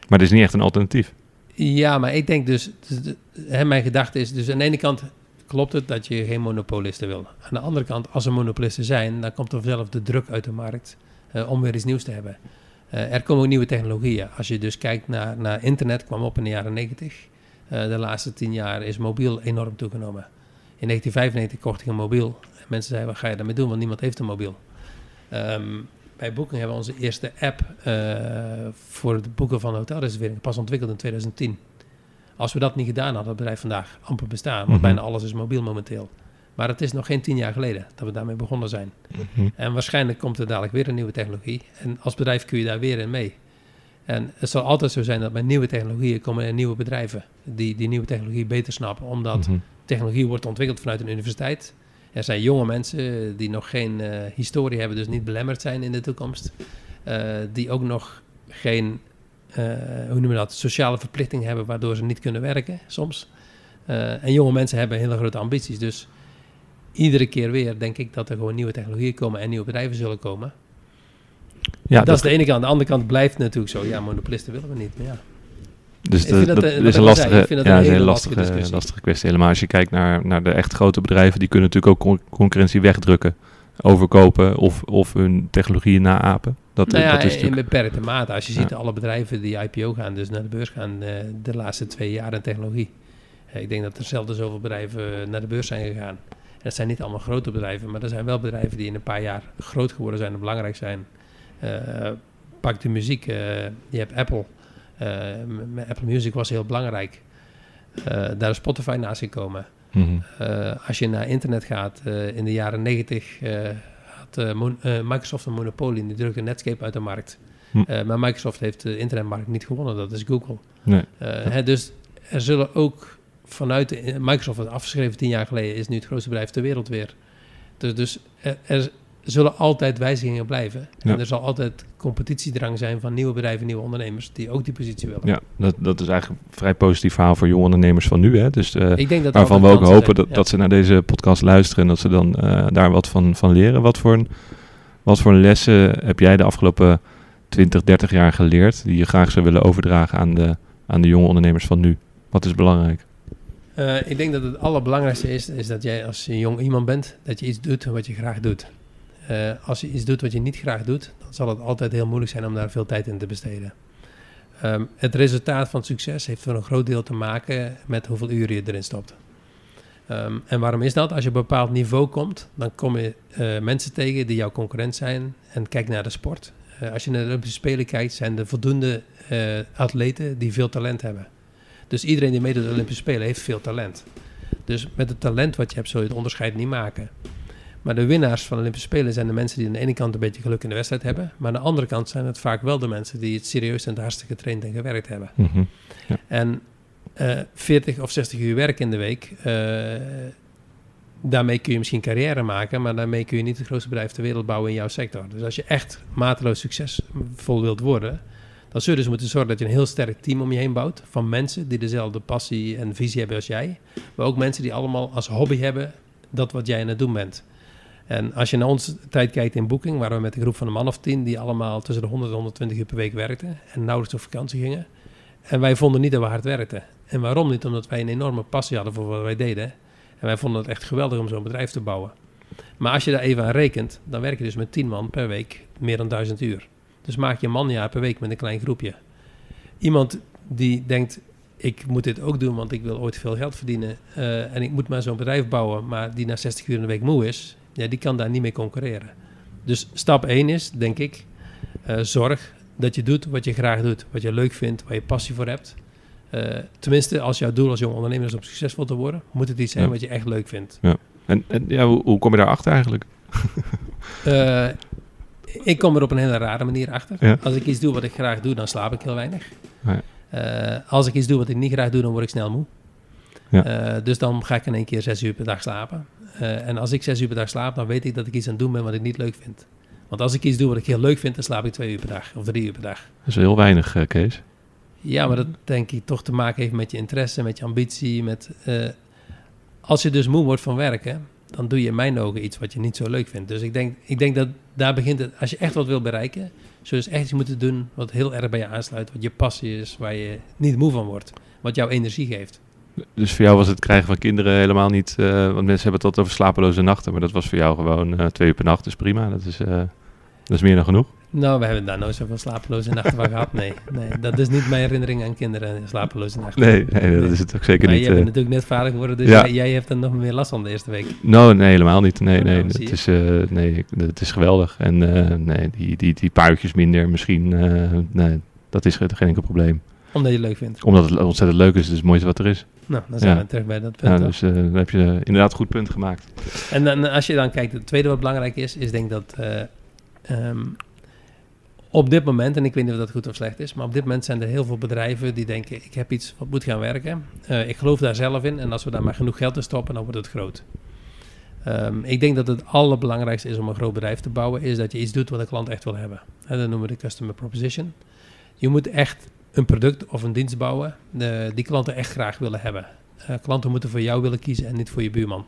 Maar het is niet echt een alternatief. Ja, maar ik denk dus, dus hè, mijn gedachte is dus aan de ene kant klopt het dat je geen monopolisten wil. Aan de andere kant, als er monopolisten zijn, dan komt er vanzelf de druk uit de markt uh, om weer iets nieuws te hebben. Uh, er komen ook nieuwe technologieën. Als je dus kijkt naar, naar internet, kwam op in de jaren 90. Uh, de laatste tien jaar is mobiel enorm toegenomen. In 1995 kocht ik een mobiel. En mensen zeiden, wat ga je daarmee doen? Want niemand heeft een mobiel. Um, bij Booking hebben we onze eerste app voor het boeken van hotelreserveringen pas ontwikkeld in 2010. Als we dat niet gedaan hadden, had het bedrijf vandaag amper bestaan. Want mm -hmm. bijna alles is mobiel momenteel. Maar het is nog geen tien jaar geleden dat we daarmee begonnen zijn. Mm -hmm. En waarschijnlijk komt er dadelijk weer een nieuwe technologie. En als bedrijf kun je daar weer in mee. En het zal altijd zo zijn dat met nieuwe technologieën komen er nieuwe bedrijven die die nieuwe technologie beter snappen. Omdat mm -hmm. technologie wordt ontwikkeld vanuit een universiteit. Er zijn jonge mensen die nog geen uh, historie hebben, dus niet belemmerd zijn in de toekomst. Uh, die ook nog geen, hoe noemen we dat, sociale verplichting hebben waardoor ze niet kunnen werken soms. en jonge mensen hebben hele grote ambities. Dus iedere keer weer denk ik dat er gewoon nieuwe technologieën komen en nieuwe bedrijven zullen komen. Ja, dat, dat, is de ene kant. Aan de andere kant blijft natuurlijk zo. Ja, monopolisten willen we niet. Maar ja. Dus de, dat, dat, is een lastige, ja, een hele lastige, lastige, lastige, kwestie. Helemaal als je kijkt naar, naar de echt grote bedrijven, die kunnen natuurlijk ook concurrentie wegdrukken, overkopen of, of hun technologieën naapen. Dat, nou ja, dat is in natuurlijk... beperkte mate. Als je ziet alle bedrijven die IPO gaan, dus naar de beurs gaan, uh, de laatste twee jaar in technologie. Uh, ik denk dat er zelden zoveel bedrijven naar de beurs zijn gegaan. En dat zijn niet allemaal grote bedrijven, maar er zijn wel bedrijven die in een paar jaar groot geworden zijn en belangrijk zijn. Uh, pak de muziek, je hebt Apple. Uh, Apple Music was heel belangrijk. Daar is Spotify naast gekomen. Mm -hmm. uh, als je naar internet gaat, in de jaren 90 had Microsoft een monopolie en die drukte Netscape uit de markt. Mm. maar Microsoft heeft de internetmarkt niet gewonnen, dat is Google. Nee. Hè, dus er zullen ook vanuit de, Microsoft, wat afgeschreven tien jaar geleden, is nu het grootste bedrijf ter wereld weer. Dus, dus er, er zullen altijd wijzigingen blijven. Ja. En er zal altijd competitiedrang zijn van nieuwe bedrijven, nieuwe ondernemers die ook die positie willen. Ja, dat, dat is eigenlijk een vrij positief verhaal voor jonge ondernemers van nu. Hè? Dus, uh, Ik denk dat waarvan we ook hopen dat, ja. dat ze naar deze podcast luisteren en dat ze dan uh, daar wat van, van leren. Wat voor, een, wat voor lessen heb jij de afgelopen 20, 30 jaar geleerd die je graag zou willen overdragen aan de, aan de jonge ondernemers van nu? Wat is belangrijk? Uh, ik denk dat het allerbelangrijkste is, is dat jij als jong iemand bent, dat je iets doet wat je graag doet. Uh, als je iets doet wat je niet graag doet, dan zal het altijd heel moeilijk zijn om daar veel tijd in te besteden. Um, het resultaat van succes heeft voor een groot deel te maken met hoeveel uren je erin stopt. Um, en waarom is dat? Als je op een bepaald niveau komt, dan kom je uh, mensen tegen die jouw concurrent zijn en kijk naar de sport. Uh, als je naar de Olympische Spelen kijkt, zijn er voldoende atleten die veel talent hebben. Dus iedereen die meedoet aan de Olympische Spelen heeft veel talent. Dus met het talent wat je hebt, zul je het onderscheid niet maken. Maar de winnaars van de Olympische Spelen zijn de mensen die aan de ene kant een beetje geluk in de wedstrijd hebben. Maar aan de andere kant zijn het vaak wel de mensen die het serieus en hartstikke getraind en gewerkt hebben. Mm -hmm. ja. En uh, 40 of 60 uur werk in de week, uh, daarmee kun je misschien carrière maken, maar daarmee kun je niet het grootste bedrijf ter wereld bouwen in jouw sector. Dus als je echt mateloos succesvol wilt worden, dan zul je dus moeten zorgen dat je een heel sterk team om je heen bouwt. Van mensen die dezelfde passie en visie hebben als jij. Maar ook mensen die allemaal als hobby hebben dat wat jij aan het doen bent. En als je naar onze tijd kijkt in Booking, waren we met een groep van een man of tien die allemaal tussen de 100 en 120 uur per week werkten en nauwelijks op vakantie gingen. En wij vonden niet dat we hard werkten. En waarom niet? Omdat wij een enorme passie hadden voor wat wij deden. En wij vonden het echt geweldig om zo'n bedrijf te bouwen. Maar als je daar even aan rekent, dan werk je dus met 10 man per week meer dan 1000 uur. Dus maak je een manjaar per week met een klein groepje. Iemand die denkt, ik moet dit ook doen, want ik wil ooit veel geld verdienen. eh, en ik moet maar zo'n bedrijf bouwen, maar die na 60 uur in de week moe is, ja, die kan daar niet mee concurreren. Dus stap 1 is, denk ik, eh, zorg dat je doet wat je graag doet, wat je leuk vindt, waar je passie voor hebt. Eh, tenminste, als jouw doel als jong ondernemer is om succesvol te worden, moet het iets zijn Ja. wat je echt leuk vindt. En, en ja, hoe, hoe kom je daarachter eigenlijk? Eh, ik kom er op een hele rare manier achter. Ja. Als ik iets doe wat ik graag doe, dan slaap ik heel weinig. Ja. Als ik iets doe wat ik niet graag doe, dan word ik snel moe. Ja. Dus dan ga ik in één keer zes uur per dag slapen. Eh, en als ik zes uur per dag slaap, dan weet ik dat ik iets aan het doen ben wat ik niet leuk vind. Want als ik iets doe wat ik heel leuk vind, dan slaap ik twee uur per dag of drie uur per dag. Dat is heel weinig, eh, Kees. Ja, maar dat denk ik toch te maken heeft met je interesse, met je ambitie. Met, eh, als je dus moe wordt van werken, dan doe je in mijn ogen iets wat je niet zo leuk vindt. Dus ik denk, ik denk dat daar begint het. Als je echt wat wil bereiken, zul je dus echt iets moeten doen wat heel erg bij je aansluit. Wat je passie is, waar je niet moe van wordt. Wat jouw energie geeft. Dus voor jou was het krijgen van kinderen helemaal niet... eh, want mensen hebben het altijd over slapeloze nachten. Maar dat was voor jou gewoon eh, twee uur per nacht. Dus prima. Dat is, eh, dat is meer dan genoeg. Nou, we hebben daar nooit zoveel slapeloze nachten van gehad. Nee, nee, dat is niet mijn herinnering aan kinderen, slapeloze nachten. Nee, nee dat is het ook zeker Maar niet. jij bent natuurlijk net vader geworden, dus Ja. jij, jij hebt er nog meer last van de eerste week. No, nee, helemaal niet. Nee, Oh, nee, nou, zie het je. is, nee, het is geweldig. En nee, die, die, die paar uurtjes minder misschien, nee, dat is geen geen enkel probleem. Omdat je het leuk vindt. Omdat het ontzettend leuk is, het is het mooiste wat er is. Nou, dan zijn Ja. we terug bij dat punt. Ja, dus eh, dan heb je inderdaad een goed punt gemaakt. En dan, als je dan kijkt, het tweede wat belangrijk is, is denk dat eh, ehm, op dit moment, en ik weet niet of dat goed of slecht is, maar op dit moment zijn er heel veel bedrijven die denken, ik heb iets wat moet gaan werken. Eh, ik geloof daar zelf in en als we daar maar genoeg geld in stoppen, dan wordt het groot. Ehm, ik denk dat het allerbelangrijkste is om een groot bedrijf te bouwen, is dat je iets doet wat de klant echt wil hebben. En dat noemen we de customer proposition. Je moet echt een product of een dienst bouwen eh, die klanten echt graag willen hebben. Eh, klanten moeten voor jou willen kiezen en niet voor je buurman.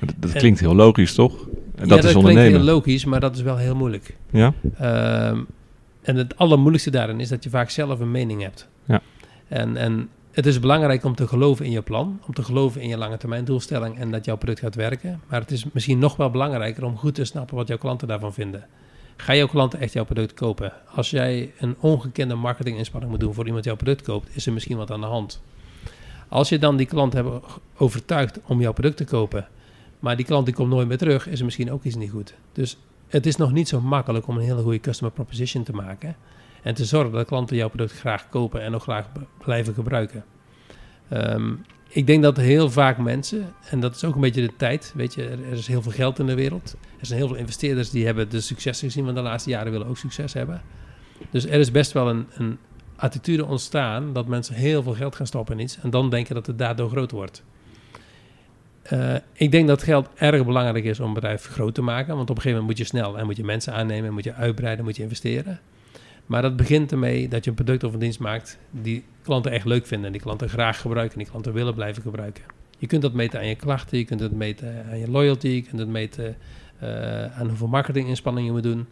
Dat, dat En- klinkt heel logisch, toch? En ja, dat is klinkt ondernemen. heel logisch, maar dat is wel heel moeilijk. Ja? Ehm, en het allermoeilijkste daarin is dat je vaak zelf een mening hebt. Ja. En, en het is belangrijk om te geloven in je plan, om te geloven in je lange termijn doelstelling en dat jouw product gaat werken. Maar het is misschien nog wel belangrijker om goed te snappen wat jouw klanten daarvan vinden. Ga jouw klanten echt jouw product kopen? Als jij een ongekende marketinginspanning moet doen voor iemand jouw product koopt, is er misschien wat aan de hand. Als je dan die klant hebt overtuigd om jouw product te kopen, maar die klant die komt nooit meer terug, is er misschien ook iets niet goed. Dus het is nog niet zo makkelijk om een hele goede customer proposition te maken. En te zorgen dat klanten jouw product graag kopen en ook graag blijven gebruiken. Ehm, ik denk dat heel vaak mensen, en dat is ook een beetje de tijd, weet je, er, is heel veel geld in de wereld. Er zijn heel veel investeerders die hebben de successen gezien van de laatste jaren, willen ook succes hebben. Dus er is best wel een, een attitude ontstaan dat mensen heel veel geld gaan stoppen in iets en dan denken dat het daardoor groot wordt. Eh, ik denk dat geld erg belangrijk is om een bedrijf groot te maken. Want op een gegeven moment moet je snel en moet je mensen aannemen, moet je uitbreiden, moet je investeren. Maar dat begint ermee dat je een product of een dienst maakt die klanten echt leuk vinden. En die klanten graag gebruiken en die klanten willen blijven gebruiken. Je kunt dat meten aan je klachten, je kunt het meten aan je loyalty, je kunt het meten eh, aan hoeveel marketinginspanning je moet doen.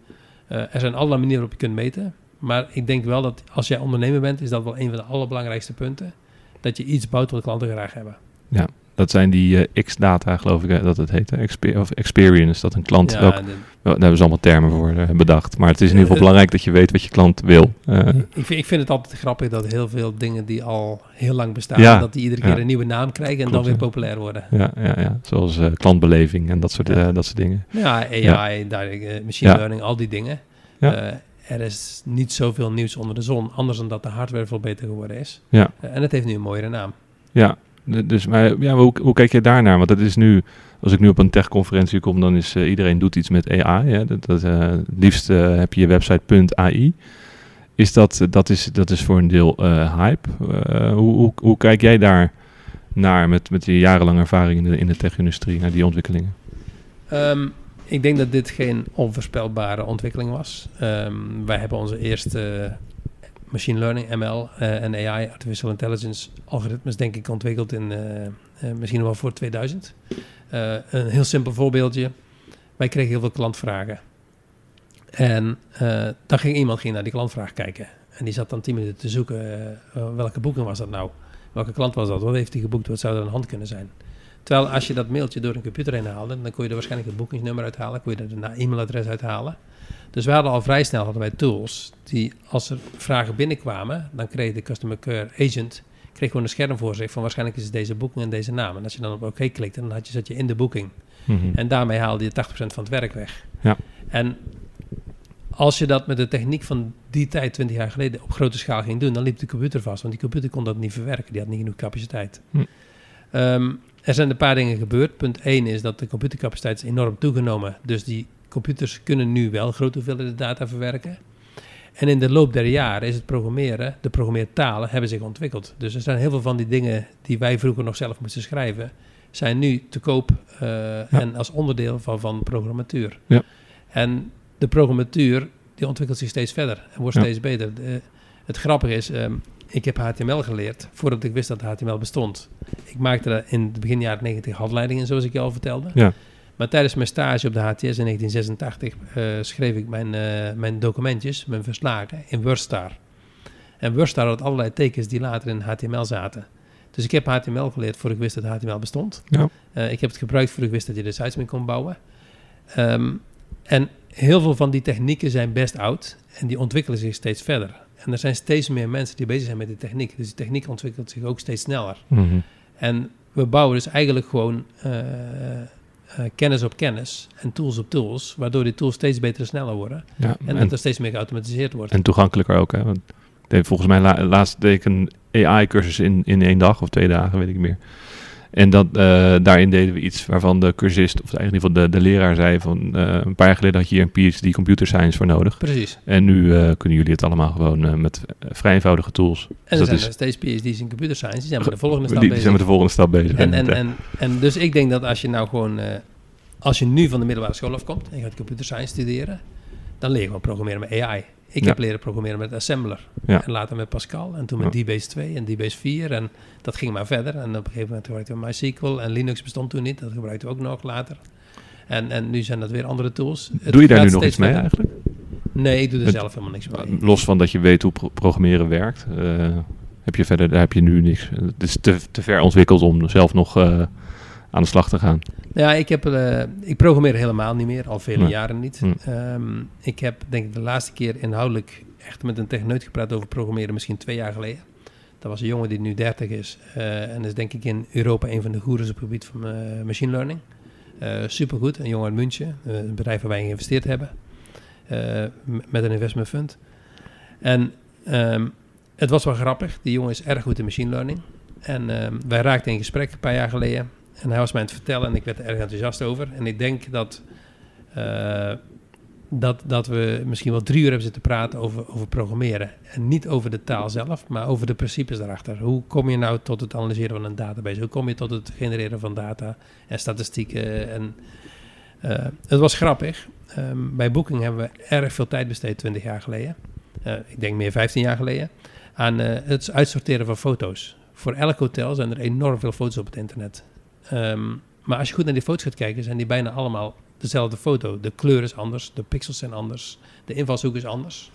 Eh, er zijn allerlei manieren waarop je kunt meten. Maar ik denk wel dat als jij ondernemer bent, is dat wel een van de allerbelangrijkste punten. Dat je iets bouwt wat klanten graag hebben. Dat zijn die eh, X-data, geloof ik dat het heet. hè? Of experience, dat een klant... Ja, welk- de- wel, daar hebben ze allemaal termen voor eh, bedacht. Maar het is in ieder geval belangrijk dat je weet wat je klant wil. Eh, ik, vind, ik vind het altijd grappig dat heel veel dingen die al heel lang bestaan, Ja, dat die iedere keer ja. een nieuwe naam krijgen en Klopt, dan weer populair worden. ja, ja, ja, zoals klantbeleving en dat soort, dat soort dingen. Ja, AI, direct, eh, machine learning, al die dingen. Ja. Er is niet zoveel nieuws onder de zon, anders dan dat de hardware veel beter geworden is. Ja. En het heeft nu een mooiere naam. Ja, dus maar, ja, hoe, hoe kijk je daarnaar? Want dat is nu, als ik nu op een techconferentie kom, dan is eh, iedereen doet iets met AI. Hè? Dat, dat, eh, liefst eh, heb je je website .ai. Is dat, dat, is, dat is voor een deel hype. Hoe, hoe, hoe kijk jij daar naar met, met je jarenlange ervaring in de, in de tech-industrie, naar die ontwikkelingen? Ehm, ik denk dat dit geen onvoorspelbare ontwikkeling was. Ehm, wij hebben onze eerste machine learning, ML eh, en AI, artificial intelligence algoritmes, denk ik, ontwikkeld in eh, eh, misschien wel voor 2000. Eh, een heel simpel voorbeeldje. Wij kregen heel veel klantvragen. En dan ging iemand ging naar die klantvraag kijken. En die zat dan 10 minuten te zoeken. welke boeking was dat nou? Welke klant was dat? Wat heeft hij geboekt? Wat zou er aan de hand kunnen zijn? Terwijl als je dat mailtje door een computer heen haalde, dan kon je er waarschijnlijk een boekingsnummer uithalen, kon je er een e-mailadres uithalen. Dus we hadden al vrij snel hadden wij tools die als er vragen binnenkwamen, dan kreeg de customer care agent kreeg gewoon een scherm voor zich van waarschijnlijk is het deze boeking en deze naam. En als je dan op oké klikte, dan had je, zat je in de boeking. Mhm. En daarmee haalde je 80% van het werk weg. Ja. En als je dat met de techniek van die tijd, 20 jaar geleden, op grote schaal ging doen, dan liep de computer vast. Want die computer kon dat niet verwerken. Die had niet genoeg capaciteit. Hm. Ehm, er zijn een paar dingen gebeurd. Punt 1 is dat de computercapaciteit is enorm toegenomen. Dus die computers kunnen nu wel grote hoeveelheden data verwerken. En in de loop der jaren is het programmeren, de programmeertalen hebben zich ontwikkeld. Dus er zijn heel veel van die dingen die wij vroeger nog zelf moesten schrijven, zijn nu te koop uh, en als onderdeel van, van programmatuur. Ja. En de programmatuur die ontwikkelt zich steeds verder en wordt Ja. steeds beter. De- het grappige is, ehm, ik heb HTML geleerd voordat ik wist dat HTML bestond. Ik maakte in het begin jaren 90 handleidingen, zoals ik je al vertelde. Ja. Maar tijdens mijn stage op de HTS in 1986 eh, schreef ik mijn, eh, mijn documentjes, mijn verslagen, in WordStar. En WordStar had allerlei tekens die later in HTML zaten. Dus ik heb HTML geleerd voor ik wist dat HTML bestond. Ja. Eh, ik heb het gebruikt voor ik wist dat je er sites mee kon bouwen. Ehm, en heel veel van die technieken zijn best oud en die ontwikkelen zich steeds verder. En er zijn steeds meer mensen die bezig zijn met die techniek. Dus die techniek ontwikkelt zich ook steeds sneller. Mhm. En we bouwen dus eigenlijk gewoon eh, kennis op kennis en tools op tools, waardoor die tools steeds beter en sneller worden. Ja. En, En, dat er steeds meer geautomatiseerd wordt. en toegankelijker ook. Hè? Want volgens mij la- laatst deed ik een AI-cursus in, in één dag of twee dagen, weet ik meer. En dat, eh, daarin deden we iets waarvan de cursist, of eigenlijk in ieder geval de, de leraar zei van... eh, een paar jaar geleden had je hier een PhD computer science voor nodig. Precies. En nu eh, kunnen jullie het allemaal gewoon met vrij eenvoudige tools. En Dus er zijn is- er steeds PhD's in computer science, die zijn met de volgende die, stap die bezig. zijn met de volgende stap bezig. En, en, en, en dus ik denk dat als je nou gewoon, als je nu van de middelbare school afkomt en je gaat computer science studeren, dan leer je gewoon programmeren met AI. Ik Ja. heb leren programmeren met Assembler Ja. en later met Pascal en toen met DBase 2 en DBase 4 en dat ging maar verder. En op een gegeven moment gebruikten we MySQL en Linux bestond toen niet, dat gebruikten we ook nog later. En, en nu zijn dat weer andere tools. Het Doe je daar nu nog iets mee verder. eigenlijk? Nee, ik doe er Het- zelf helemaal niks mee. Los van dat je weet hoe pro- programmeren werkt, eh, heb je verder, daar heb je nu niks. Het is te, te ver ontwikkeld om zelf nog eh, aan de slag te gaan. Ja, ik, heb, eh, ik programmeer helemaal niet meer, al vele Nee. jaren niet. Hm. Ehm, ik heb denk ik de laatste keer inhoudelijk echt met een techneut gepraat over programmeren, misschien twee jaar geleden. Dat was een jongen die nu 30 is eh, en is denk ik in Europa een van de goeroes op het gebied van eh, machine learning. Supergoed, een jongen uit München, een bedrijf waar wij in geïnvesteerd hebben, met een investment fund. En ehm, het was wel grappig, die jongen is erg goed in machine learning. En ehm, wij raakten in gesprek een paar jaar geleden. En hij was mij aan het vertellen en ik werd er erg enthousiast over. En ik denk dat, eh, dat, dat we misschien wel drie uur hebben zitten praten over, over programmeren. En niet over de taal zelf, maar over de principes daarachter. Hoe kom je nou tot het analyseren van een database? Hoe kom je tot het genereren van data en statistieken? En, eh, het was grappig. Ehm, bij Booking hebben we erg veel tijd besteed 20 jaar geleden. Eh, ik denk meer 15 jaar geleden. Aan het uitsorteren van foto's. Voor elk hotel zijn er enorm veel foto's op het internet. Ehm, maar als je goed naar die foto's gaat kijken, zijn die bijna allemaal dezelfde foto. De kleur is anders, de pixels zijn anders, de invalshoek is anders.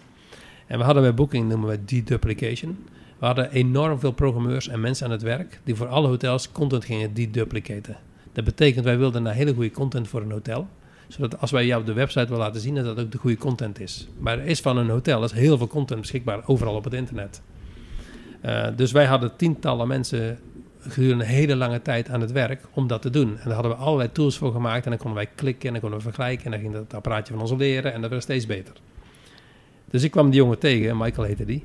En we hadden bij Booking, noemen we deduplication. We hadden enorm veel programmeurs en mensen aan het werk die voor alle hotels content gingen deduplicaten. Dat betekent, wij wilden naar hele goede content voor een hotel. Zodat als wij jou op de website willen laten zien, dat dat ook de goede content is. Maar er is van een hotel is heel veel content beschikbaar overal op het internet. Eh, dus wij hadden tientallen mensen gedurende een hele lange tijd aan het werk om dat te doen. En daar hadden we allerlei tools voor gemaakt. En dan konden wij klikken en dan konden we vergelijken. En dan ging dat apparaatje van ons leren en dat werd steeds beter. Dus ik kwam die jongen tegen, Michael heette die.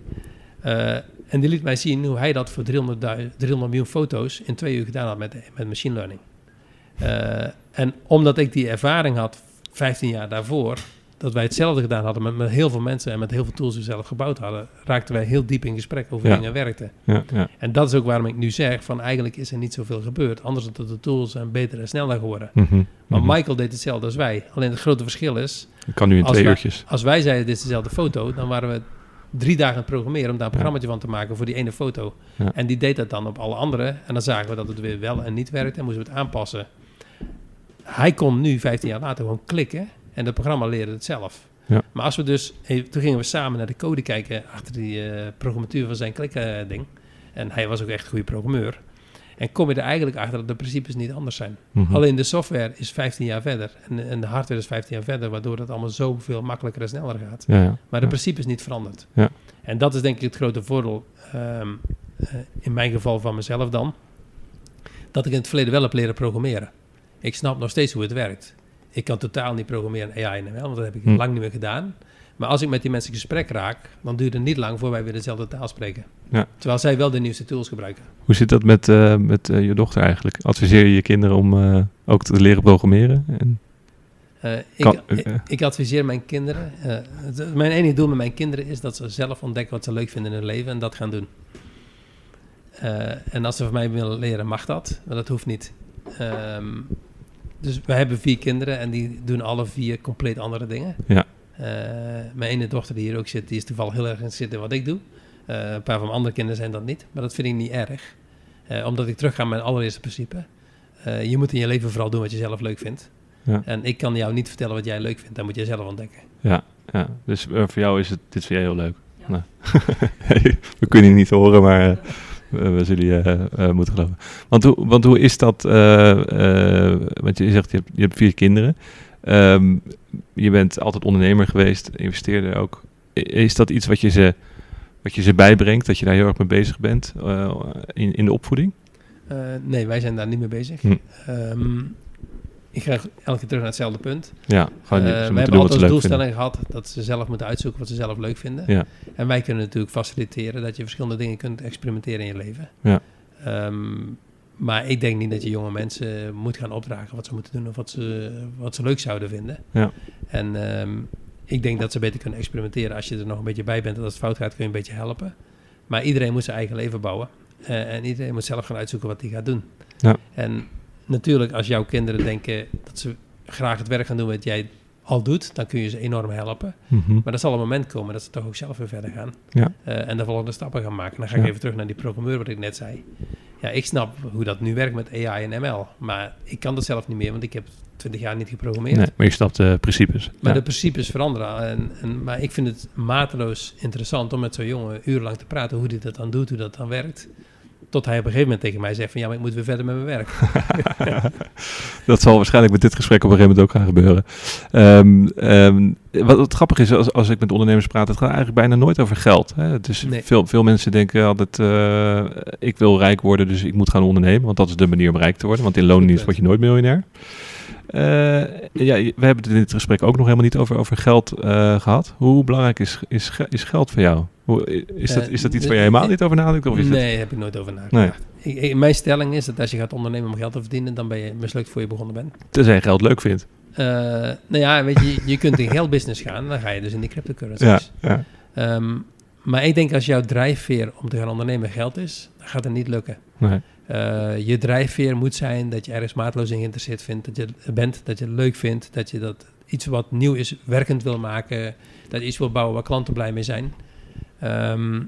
Eh, en die liet mij zien hoe hij dat voor 300, 300 miljoen foto's in twee uur gedaan had met, met machine learning. Eh, en omdat ik die ervaring had, 15 jaar daarvoor, dat wij hetzelfde gedaan hadden met, met heel veel mensen en met heel veel tools die we zelf gebouwd hadden, raakten wij heel diep in gesprek over Ja. dingen werkten. Ja, ja. En dat is ook waarom ik nu zeg van eigenlijk is er niet zoveel gebeurd. Anders dan dat de tools zijn beter en sneller geworden. Mhm, Maar mhm. Michael deed hetzelfde als wij. Alleen het grote verschil is, Dat kan nu in twee wij- uurtjes. als wij zeiden dit is dezelfde foto, dan waren we drie dagen aan het programmeren om daar een programmaatje van te maken voor die ene foto. En die deed dat dan op alle andere. En dan zagen we dat het weer wel en niet werkte en moesten we het aanpassen. Hij kon nu, 15 jaar later, gewoon klikken en het programma leerde het zelf. Ja. Maar als we dus, eh, toen gingen we samen naar de code kijken achter die eh, programmatuur van zijn klikken ding. En hij was ook echt een goede programmeur. En kom je er eigenlijk achter dat de principes niet anders zijn. Mhm. Alleen de software is 15 jaar verder en, en de hardware is 15 jaar verder, waardoor het allemaal zoveel makkelijker en sneller gaat. Ja, ja. Maar de Ja. principe is niet veranderd. Ja. En dat is denk ik het grote voordeel, ehm, eh, in mijn geval van mezelf dan, dat ik in het verleden wel heb leren programmeren. Ik snap nog steeds hoe het werkt. Ik kan totaal niet programmeren AI en ML, want dat heb ik Hm. lang niet meer gedaan. Maar als ik met die mensen in gesprek raak, dan duurt het niet lang voor wij weer dezelfde taal spreken. Ja. Terwijl zij wel de nieuwste tools gebruiken. Hoe zit dat met, eh, met eh, je dochter eigenlijk? Adviseer je je kinderen om eh, ook te leren programmeren? En, ik, Kan- ik, ik adviseer mijn kinderen. het- mijn enige doel met mijn kinderen is dat ze zelf ontdekken wat ze leuk vinden in hun leven en dat gaan doen. En als ze van mij willen leren, mag dat, maar dat hoeft niet. Ehm, dus we hebben vier kinderen en die doen alle vier compleet andere dingen. Ja. Eh, mijn ene dochter die hier ook zit, die is toevallig heel erg in zitten in wat ik doe. Eh, een paar van mijn andere kinderen zijn dat niet, maar dat vind ik niet erg. Eh, omdat ik terug ga naar mijn allereerste principe. Eh, je moet in je leven vooral doen wat je zelf leuk vindt. Ja. En ik kan jou niet vertellen wat jij leuk vindt. Dat moet jij zelf ontdekken. ja, ja, dus voor jou is het, dit vind jij heel leuk. Nou. we kunnen je niet horen, maar we, we zullen je eh, eh, moeten geloven. Want hoe, want hoe is dat? eh, eh, want je zegt, je hebt, je hebt vier kinderen. Ehm, je bent altijd ondernemer geweest, investeerder ook. Is dat iets wat je ze, wat je ze bijbrengt, dat je daar heel erg mee bezig bent eh, in, in de opvoeding? Eh, nee, wij zijn daar niet mee bezig. Hm. Ehm, ik ga elke keer terug naar hetzelfde punt. Ja, gewoon Eh, we hebben doen wat altijd als vinden. doelstelling gehad dat ze zelf moeten uitzoeken wat ze zelf leuk vinden. Ja. En wij kunnen natuurlijk faciliteren dat je verschillende dingen kunt experimenteren in je leven. Ja. Ehm, maar ik denk niet dat je jonge mensen moet gaan opdragen wat ze moeten doen of wat ze, wat ze leuk zouden vinden. Ja. En ehm, ik denk dat ze beter kunnen experimenteren. Als je er nog een beetje bij bent en als het fout gaat, kun je een beetje helpen. Maar iedereen moet zijn eigen leven bouwen. Eh, en iedereen moet zelf gaan uitzoeken wat hij gaat doen. Ja. En natuurlijk, als jouw kinderen denken dat ze graag het werk gaan doen wat jij al doet, dan kun je ze enorm helpen. Mhm. Maar er zal een moment komen dat ze toch ook zelf weer verder gaan. Ja. Eh, en de volgende stappen gaan maken. Dan ga ik Ja. even terug naar die programmeur wat ik net zei. Ja, ik snap hoe dat nu werkt met AI en ML. Maar ik kan dat zelf niet meer, want ik heb 20 jaar niet geprogrammeerd. Nee, maar je snapt de principes. Maar Ja. de principes veranderen. En, en, maar ik vind het mateloos interessant om met zo'n jongen urenlang te praten hoe hij dat dan doet, hoe dat dan werkt. Tot hij op een gegeven moment tegen mij zegt van ja, maar ik moet weer verder met mijn werk. dat zal waarschijnlijk met dit gesprek op een gegeven moment ook gaan gebeuren. Ehm, ehm, wat, wat grappig is, als, als ik met ondernemers praat, het gaat eigenlijk bijna nooit over geld. Hè? Nee. veel, veel mensen denken altijd, eh, ik wil rijk worden, dus ik moet gaan ondernemen. Want dat is de manier om rijk te worden. Want in loondienst word je nooit miljonair. Eh, ja, we hebben het in dit gesprek ook nog helemaal niet over, over geld eh, gehad. Hoe belangrijk is, is, is geld voor jou? Hoe, is, dat, Eh, is dat iets de- waar je helemaal niet over nadenkt? Of is het- nee, heb ik nooit over nagedacht. Ik, ik- mijn stelling is dat als je gaat ondernemen om geld te verdienen, dan ben je mislukt voor je begonnen bent. Tenzij je geld leuk vindt. Eh, nou ja, weet je, je kunt in geldbusiness gaan, dan ga je dus in die cryptocurrencies. Ja, ja. Ehm, maar ik denk als jouw drijfveer om te gaan ondernemen geld is, dan gaat het niet lukken. Nee. Eh, je drijfveer moet zijn dat je ergens maatloos in geïnteresseerd vindt, dat je bent, dat je het leuk vindt, dat je dat iets wat nieuw is werkend wil maken, dat je iets wil bouwen waar klanten blij mee zijn. Ehm,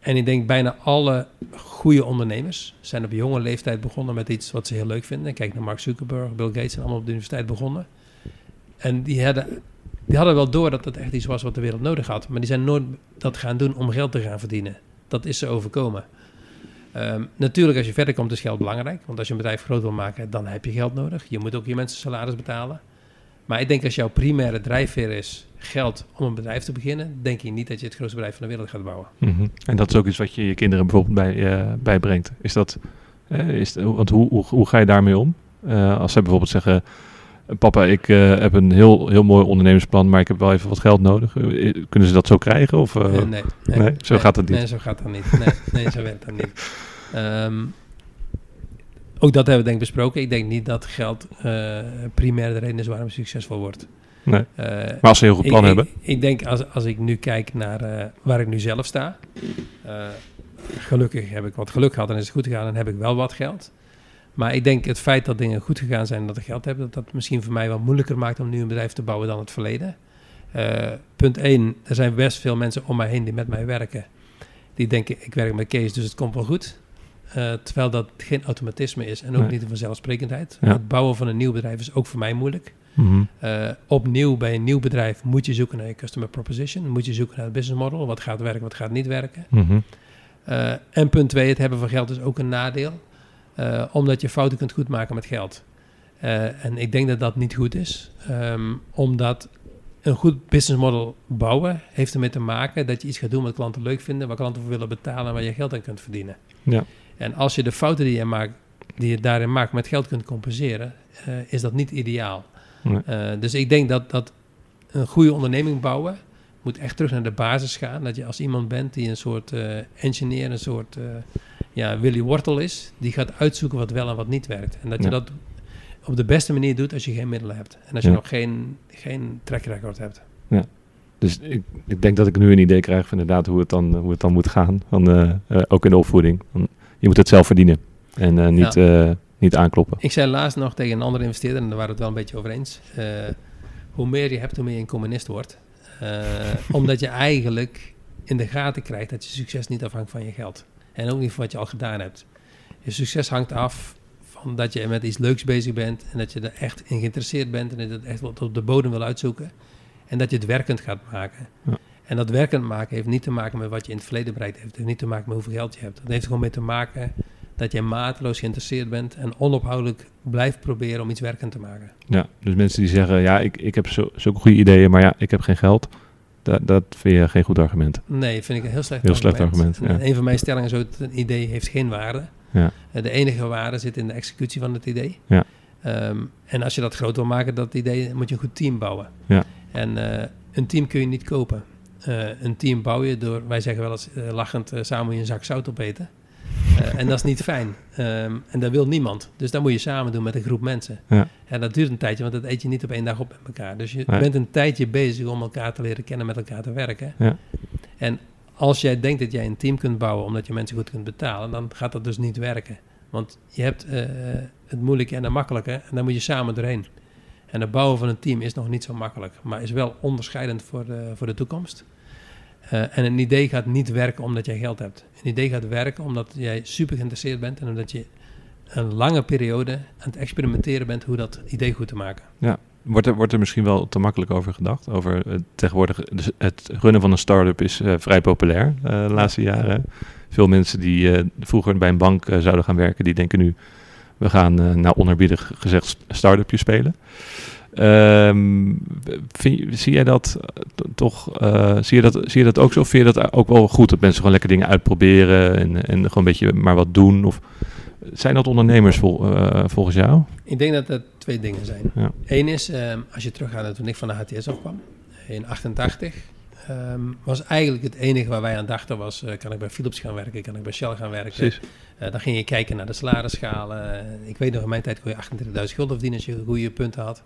en ik denk bijna alle goede ondernemers zijn op jonge leeftijd begonnen met iets wat ze heel leuk vinden. Kijk naar Mark Zuckerberg, Bill Gates zijn allemaal op de universiteit begonnen. En die hadden, die hadden wel door dat het echt iets was wat de wereld nodig had. Maar die zijn nooit dat gaan doen om geld te gaan verdienen. Dat is ze overkomen. Ehm, natuurlijk, als je verder komt, is geld belangrijk. Want als je een bedrijf groot wil maken, dan heb je geld nodig. Je moet ook je mensen salaris betalen. Maar ik denk als jouw primaire drijfveer is geld om een bedrijf te beginnen, denk je niet dat je het grootste bedrijf van de wereld gaat bouwen. Mhm. En dat is ook iets wat je je kinderen bijvoorbeeld bij, eh, bijbrengt. Is dat, eh, is, want hoe, hoe, hoe ga je daarmee om? Eh, als zij bijvoorbeeld zeggen, "Eh, papa, ik heb een heel, heel mooi ondernemersplan, maar ik heb wel even wat geld nodig. Kunnen ze dat zo krijgen? Of, Eh, nee, nee, zo gaat dat niet. Nee, zo gaat dat niet. Nee, nee zo werkt dat niet. Ehm, ook dat hebben we denk ik besproken. Ik denk niet dat geld eh primair de reden is waarom je succesvol wordt. nee. Eh, Maar als ze een heel goed plan ik, hebben. Ik, ik denk als, als ik nu kijk naar eh, waar ik nu zelf sta. gelukkig heb ik wat geluk gehad en is het goed gegaan en heb ik wel wat geld. Maar ik denk het feit dat dingen goed gegaan zijn en dat ik geld heb, dat dat misschien voor mij wel moeilijker maakt om nu een bedrijf te bouwen dan het verleden. Punt 1, er zijn best veel mensen om mij heen die met mij werken. Die denken, ik werk met Kees, dus het komt wel goed. Eh, terwijl dat geen automatisme is en ook Nee. niet een vanzelfsprekendheid. Ja. Het bouwen van een nieuw bedrijf is ook voor mij moeilijk. Mhm. Uh, opnieuw bij een nieuw bedrijf moet je zoeken naar je customer proposition. Moet je zoeken naar het business model. Wat gaat werken, wat gaat niet werken. Mhm. Uh, en punt twee, het hebben van geld is ook een nadeel. eh, omdat je fouten kunt goedmaken met geld. Eh, en ik denk dat dat niet goed is, Ehm, omdat een goed business model bouwen heeft ermee te maken dat je iets gaat doen wat klanten leuk vinden, waar klanten voor willen betalen en waar je geld aan kunt verdienen. Ja. En als je de fouten die je, maakt, die je daarin maakt met geld kunt compenseren, eh, is dat niet ideaal. Nee. Eh, dus ik denk dat, dat een goede onderneming bouwen moet echt terug naar de basis gaan. Dat je als iemand bent die een soort eh, engineer, een soort ja, Willy Wortel is, die gaat uitzoeken wat wel en wat niet werkt. En dat je Ja. dat op de beste manier doet als je geen middelen hebt. En als je Ja. nog geen, geen track record hebt. Dus ik, ik denk dat ik nu een idee krijg van inderdaad hoe het dan, hoe het dan moet gaan. Van, ook in de opvoeding. Van, je moet het zelf verdienen. En eh, niet, eh, niet aankloppen. Ik zei laatst nog tegen een andere investeerder, en daar waren we het wel een beetje over eens. eh, hoe meer je hebt, hoe meer je een communist wordt. Omdat je eigenlijk in de gaten krijgt dat je succes niet afhangt van je geld. En ook niet van wat je al gedaan hebt. Je succes hangt af van dat je met iets leuks bezig bent. En dat je er echt in geïnteresseerd bent. En dat je het echt op de bodem wil uitzoeken. En dat je het werkend gaat maken. Ja. En dat werkend maken heeft niet te maken met wat je in het verleden bereikt heeft. Het heeft niet te maken met hoeveel geld je hebt. Het heeft gewoon mee te maken dat je mateloos geïnteresseerd bent en onophoudelijk blijft proberen om iets werkend te maken. Ja, dus mensen die zeggen, ja, ik, ik heb zo, zulke goede ideeën, maar ja, ik heb geen geld. Dat, dat vind je geen goed argument. Nee, vind ik een heel slecht Heel slecht argument, En ja. Een van mijn stellingen is ook, een idee heeft geen waarde. Ja. Eh, De enige waarde zit in de executie van het idee. Ja. Ehm, en als je dat groot wil maken, dat idee, moet je een goed team bouwen. Ja. En eh, een team kun je niet kopen. Eh, een team bouw je door, wij zeggen wel eens eh, lachend, eh, samen je een zak zout opeten. En dat is niet fijn. Ehm, en dat wil niemand. Dus dat moet je samen doen met een groep mensen. Ja. En dat duurt een tijdje, want dat eet je niet op één dag op met elkaar. Dus je bent een tijdje bezig om elkaar te leren kennen, met elkaar te werken. Ja. En als jij denkt dat jij een team kunt bouwen omdat je mensen goed kunt betalen, dan gaat dat dus niet werken. Want je hebt het moeilijke en het makkelijke en daar moet je samen doorheen. En het bouwen van een team is nog niet zo makkelijk, maar is wel onderscheidend voor de, voor de toekomst. Eh, en een idee gaat niet werken omdat jij geld hebt. Een idee gaat werken omdat jij super geïnteresseerd bent en omdat je een lange periode aan het experimenteren bent hoe dat idee goed te maken. Wordt er, wordt er misschien wel te makkelijk over gedacht? Over eh, tegenwoordig, dus het runnen van een start-up is eh, vrij populair de laatste jaren. Veel mensen die vroeger bij een bank zouden gaan werken, die denken nu, we gaan eh nou onerbiedig gezegd st- start-upje spelen. Ehm, vind zie jij dat eh, toch, eh, zie, je dat, zie je dat ook zo? Of vind je dat ook wel goed dat mensen gewoon lekker dingen uitproberen en, en gewoon een beetje maar wat doen? Of zijn dat ondernemers vol, volgens jou? Ik denk dat er twee dingen zijn. Ja. Eén is, ehm, als je teruggaat naar toen ik van de HTS afkwam, in 88, ehm, was eigenlijk het enige waar wij aan dachten was, eh, kan ik bij Philips gaan werken, kan ik bij Shell gaan werken. Eh, dan ging je kijken naar de salarisschalen. Eh, ik weet nog, in mijn tijd kon je 28.000 gulden verdienen als je goede punten had.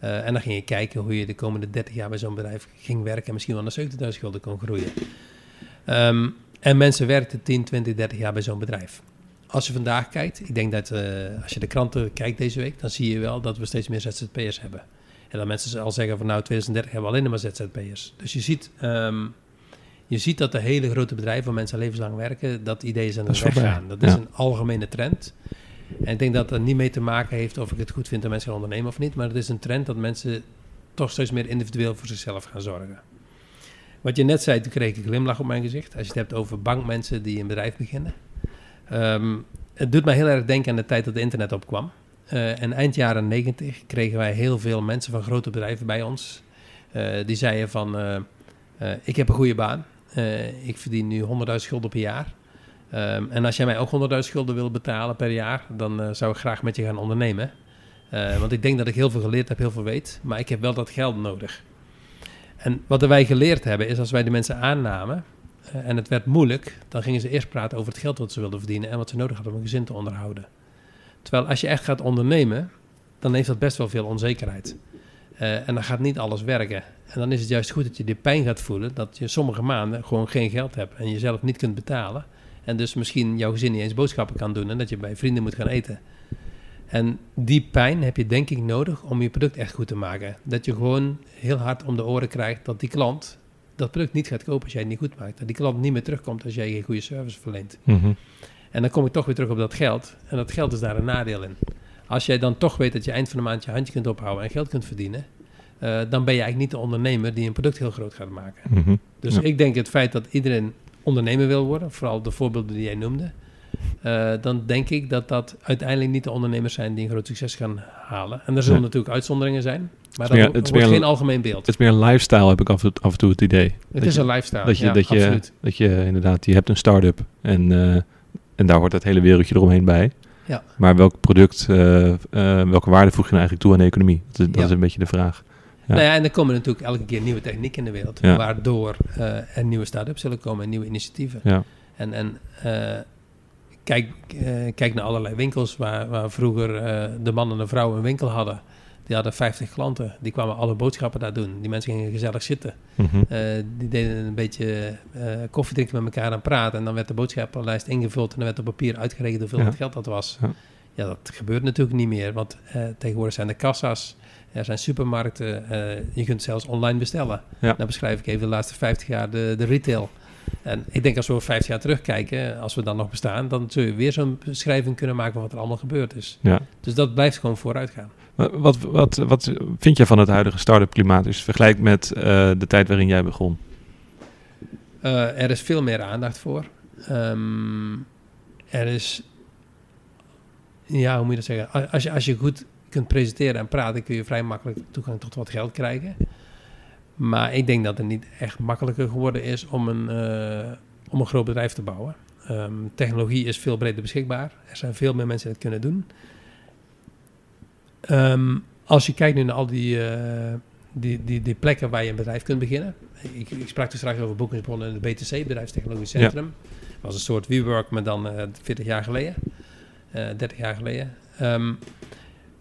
En dan ging je kijken hoe je de komende 30 jaar bij zo'n bedrijf ging werken en misschien wel naar 70.000 gulden kon groeien. Ehm, en mensen werkten 10, 20, 30 jaar bij zo'n bedrijf. Als je vandaag kijkt, ik denk dat als je de kranten kijkt deze week, dan zie je wel dat we steeds meer ZZP'ers hebben. En dat mensen al zeggen van nou 2030 hebben we alleen maar ZZP'ers. Dus je ziet, ehm, je ziet dat de hele grote bedrijven waar mensen levenslang werken, dat idee is aan het weggaan. Dat is ja. een algemene trend. En ik denk dat dat niet mee te maken heeft of ik het goed vind dat mensen gaan ondernemen of niet. Maar het is een trend dat mensen toch steeds meer individueel voor zichzelf gaan zorgen. Wat je net zei, toen kreeg ik een glimlach op mijn gezicht. Als je het hebt over bankmensen die een bedrijf beginnen. Ehm, het doet mij heel erg denken aan de tijd dat het internet opkwam. Eh, en eind jaren 90 kregen wij heel veel mensen van grote bedrijven bij ons. Eh, die zeiden van, eh, ik heb een goede baan. Ik verdien nu 100.000 gulden per jaar. Ehm, en als jij mij ook 100.000 gulden wil betalen per jaar, dan zou ik graag met je gaan ondernemen. Want ik denk dat ik heel veel geleerd heb, heel veel weet. Maar ik heb wel dat geld nodig. En wat wij geleerd hebben, is als wij de mensen aannamen en het werd moeilijk, dan gingen ze eerst praten over het geld wat ze wilden verdienen en wat ze nodig hadden om een gezin te onderhouden. Terwijl als je echt gaat ondernemen, dan heeft dat best wel veel onzekerheid. Eh, en dan gaat niet alles werken. En dan is het juist goed dat je die pijn gaat voelen, dat je sommige maanden gewoon geen geld hebt en jezelf niet kunt betalen. En dus misschien jouw gezin niet eens boodschappen kan doen en dat je bij vrienden moet gaan eten. En die pijn heb je denk ik nodig om je product echt goed te maken. Dat je gewoon heel hard om de oren krijgt dat die klant dat product niet gaat kopen als jij het niet goed maakt. Dat die klant niet meer terugkomt als jij geen goede service verleent. Mhm. En dan kom ik toch weer terug op dat geld. En dat geld is daar een nadeel in. Als jij dan toch weet dat je eind van de maand je handje kunt ophouden en geld kunt verdienen, eh, dan ben je eigenlijk niet de ondernemer die een product heel groot gaat maken. Mhm. Dus Ja. ik denk het feit dat iedereen ondernemer wil worden, vooral de voorbeelden die jij noemde, eh, dan denk ik dat dat uiteindelijk niet de ondernemers zijn die een groot succes gaan halen. En er zullen Ja. natuurlijk uitzonderingen zijn, maar meer- dat is wordt meer- geen algemeen beeld. Het is meer een lifestyle, heb ik af en, af en toe het idee. Het dat is je- een lifestyle, Dat je, ja, dat, je, dat je inderdaad, je hebt een start-up en, eh, en daar hoort het hele wereldje eromheen bij. Ja. Maar welk product, eh, eh, welke waarde voeg je nou eigenlijk toe aan de economie? Dat is, dat is een beetje de vraag. Ja. Nou ja, en er komen natuurlijk elke keer nieuwe technieken in de wereld, Ja. waardoor eh, er nieuwe start-ups zullen komen en nieuwe initiatieven. Ja, En, en kijk, kijk naar allerlei winkels waar, waar vroeger de man en de vrouw een winkel hadden. Die hadden 50 klanten, die kwamen alle boodschappen daar doen. Die mensen gingen gezellig zitten. Mhm. Eh, die deden een beetje eh, koffie drinken met elkaar en praten. En dan werd de boodschappenlijst ingevuld en dan werd op papier uitgerekend hoeveel Ja. het geld dat was. Ja. Ja. dat gebeurt natuurlijk niet meer, want eh, tegenwoordig zijn er kassa's, er zijn supermarkten, je kunt zelfs online bestellen. Ja. Dan beschrijf ik even de laatste 50 jaar de, de retail. En ik denk als we over 50 jaar terugkijken, als we dan nog bestaan, dan zul je weer zo'n beschrijving kunnen maken van wat er allemaal gebeurd is. ja. Dus dat blijft gewoon vooruit gaan. Wat, wat, wat vind jij van het huidige start-up klimaat? Dus vergelijk met eh, de tijd waarin jij begon. Eh, er is veel meer aandacht voor. Ehm, er is, ja, hoe moet je dat zeggen? Als je, als je goed kunt presenteren en praten, kun je vrij makkelijk toegang tot wat geld krijgen. Maar ik denk dat het niet echt makkelijker geworden is om een, eh, om een groot bedrijf te bouwen. Ehm, technologie is veel breder beschikbaar. Er zijn veel meer mensen die het kunnen doen. Ehm, als je kijkt nu naar al die, eh, die, die, die plekken waar je een bedrijf kunt beginnen. Ik, ik sprak er straks over Boekingsbron en het BTC, Bedrijfstechnologisch Ja. Centrum. Dat was een soort WeWork, maar dan eh 40 jaar geleden. eh 30 jaar geleden. Ehm,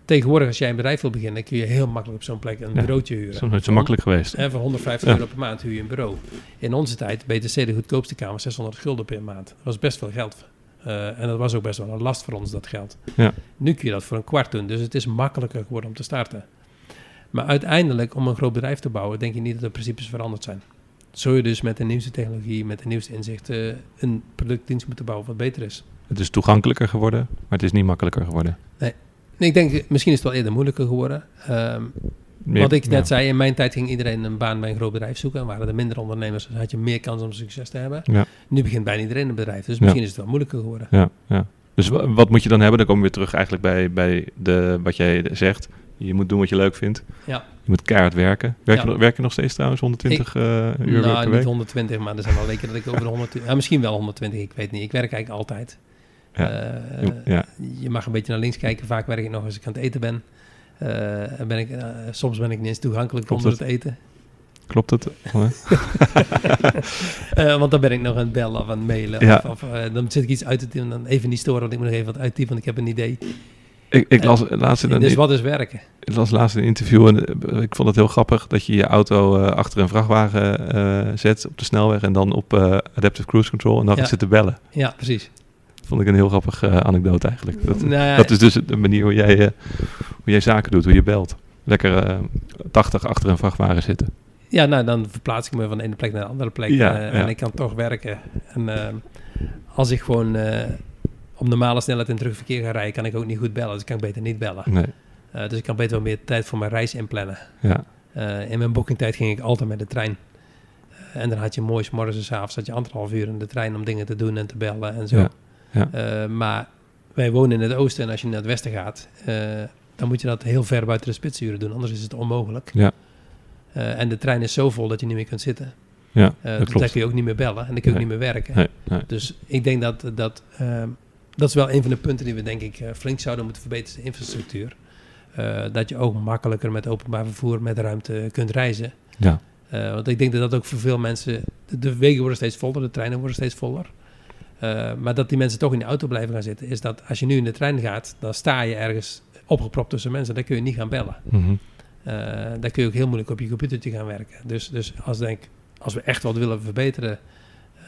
tegenwoordig, als jij een bedrijf wil beginnen, kun je heel makkelijk op zo'n plek een Ja, bureautje Dat huren. is nog nooit zo makkelijk geweest. En voor 150 Ja. euro per maand huur je een bureau. In onze tijd, BTC de goedkoopste kamer, 600 gulden per maand. Dat was best veel geld. Eh, en dat was ook best wel een last voor ons, dat geld. Ja. Nu kun je dat voor een kwart doen, dus het is makkelijker geworden om te starten. Maar uiteindelijk, om een groot bedrijf te bouwen, denk je niet dat de principes veranderd zijn. Zul je dus met de nieuwste technologie, met de nieuwste inzichten, een productdienst moeten bouwen wat beter is. Het is toegankelijker geworden, maar het is niet makkelijker geworden. Nee, ik denk, misschien is het wel eerder moeilijker geworden. Ehm, Wat ik net ja. zei, in mijn tijd ging iedereen een baan bij een groot bedrijf zoeken. En waren er minder ondernemers, dus had je meer kans om succes te hebben. Ja. Nu begint bijna iedereen een bedrijf, dus misschien is het wel moeilijker geworden. Ja, ja. Dus wa- wat moet je dan hebben? Dan komen we weer terug eigenlijk bij, bij de, wat jij zegt. Je moet doen wat je leuk vindt. Ja. Je moet keihard werken. Werk, Ja. je, nog- werk je nog steeds trouwens 120 eh, uur nou, per niet week? 120, maar er zijn wel weken dat ik over de 120... Ja, misschien wel 120, ik weet niet. Ik werk eigenlijk altijd. Ja. Eh, ja. Je mag een beetje naar links kijken. Vaak werk ik nog als ik aan het eten ben. Eh, ben ik, eh, soms ben ik niet eens toegankelijk Klopt onder het? het eten. Klopt het? Eh, want dan ben ik nog aan het bellen of aan het mailen. Ja. Of, of, dan zit ik iets uit te typen. Dan even niet storen, want ik moet nog even wat uittypen, want ik heb een idee. ik, ik las laatst in een, dus wat is werken? ik las laatst een interview en ik vond het heel grappig dat je je auto achter een vrachtwagen zet op de snelweg en dan op Adaptive Cruise Control en dan Ja. gaat zitten bellen. Ja, precies. Vond ik een heel grappige eh, anekdote eigenlijk. Dat, Nou dat is dus de manier hoe jij, eh, hoe jij zaken doet, hoe je belt. Lekker eh 80 achter een vrachtwagen zitten. Ja, nou, dan verplaats ik me van de ene plek naar de andere plek. Ja, ja. En ik kan toch werken. En als ik gewoon op normale snelheid in terugverkeer ga rijden, kan ik ook niet goed bellen. Dus ik kan beter niet bellen. Nee, dus ik kan beter wel meer tijd voor mijn reis inplannen. ja. In mijn boekingtijd ging ik altijd met de trein. En dan had je mooi, 's morgens en 's avonds had je anderhalf uur in de trein om dingen te doen en te bellen en zo. Ja, ja. Eh, maar wij wonen in het oosten en als je naar het westen gaat, eh, dan moet je dat heel ver buiten de spitsuren doen. Anders is het onmogelijk. Ja. Eh, en de trein is zo vol dat je niet meer kunt zitten. ja dat dus daar kun je ook niet meer bellen en dan kun je ook niet meer werken. Nee, nee. Dus ik denk dat dat, ehm, dat is wel een van de punten die we denk ik flink zouden moeten verbeteren, de infrastructuur. Dat je ook makkelijker met openbaar vervoer met ruimte kunt reizen. Ja, want ik denk dat dat ook voor veel mensen... De, de wegen worden steeds voller, de treinen worden steeds voller. Eh, maar dat die mensen toch in de auto blijven gaan zitten... is dat als je nu in de trein gaat... dan sta je ergens opgepropt tussen mensen. Dan kun je niet gaan bellen. Eh daar kun je ook heel moeilijk op je computertje gaan werken. Dus, dus als, denk, als we echt wat willen verbeteren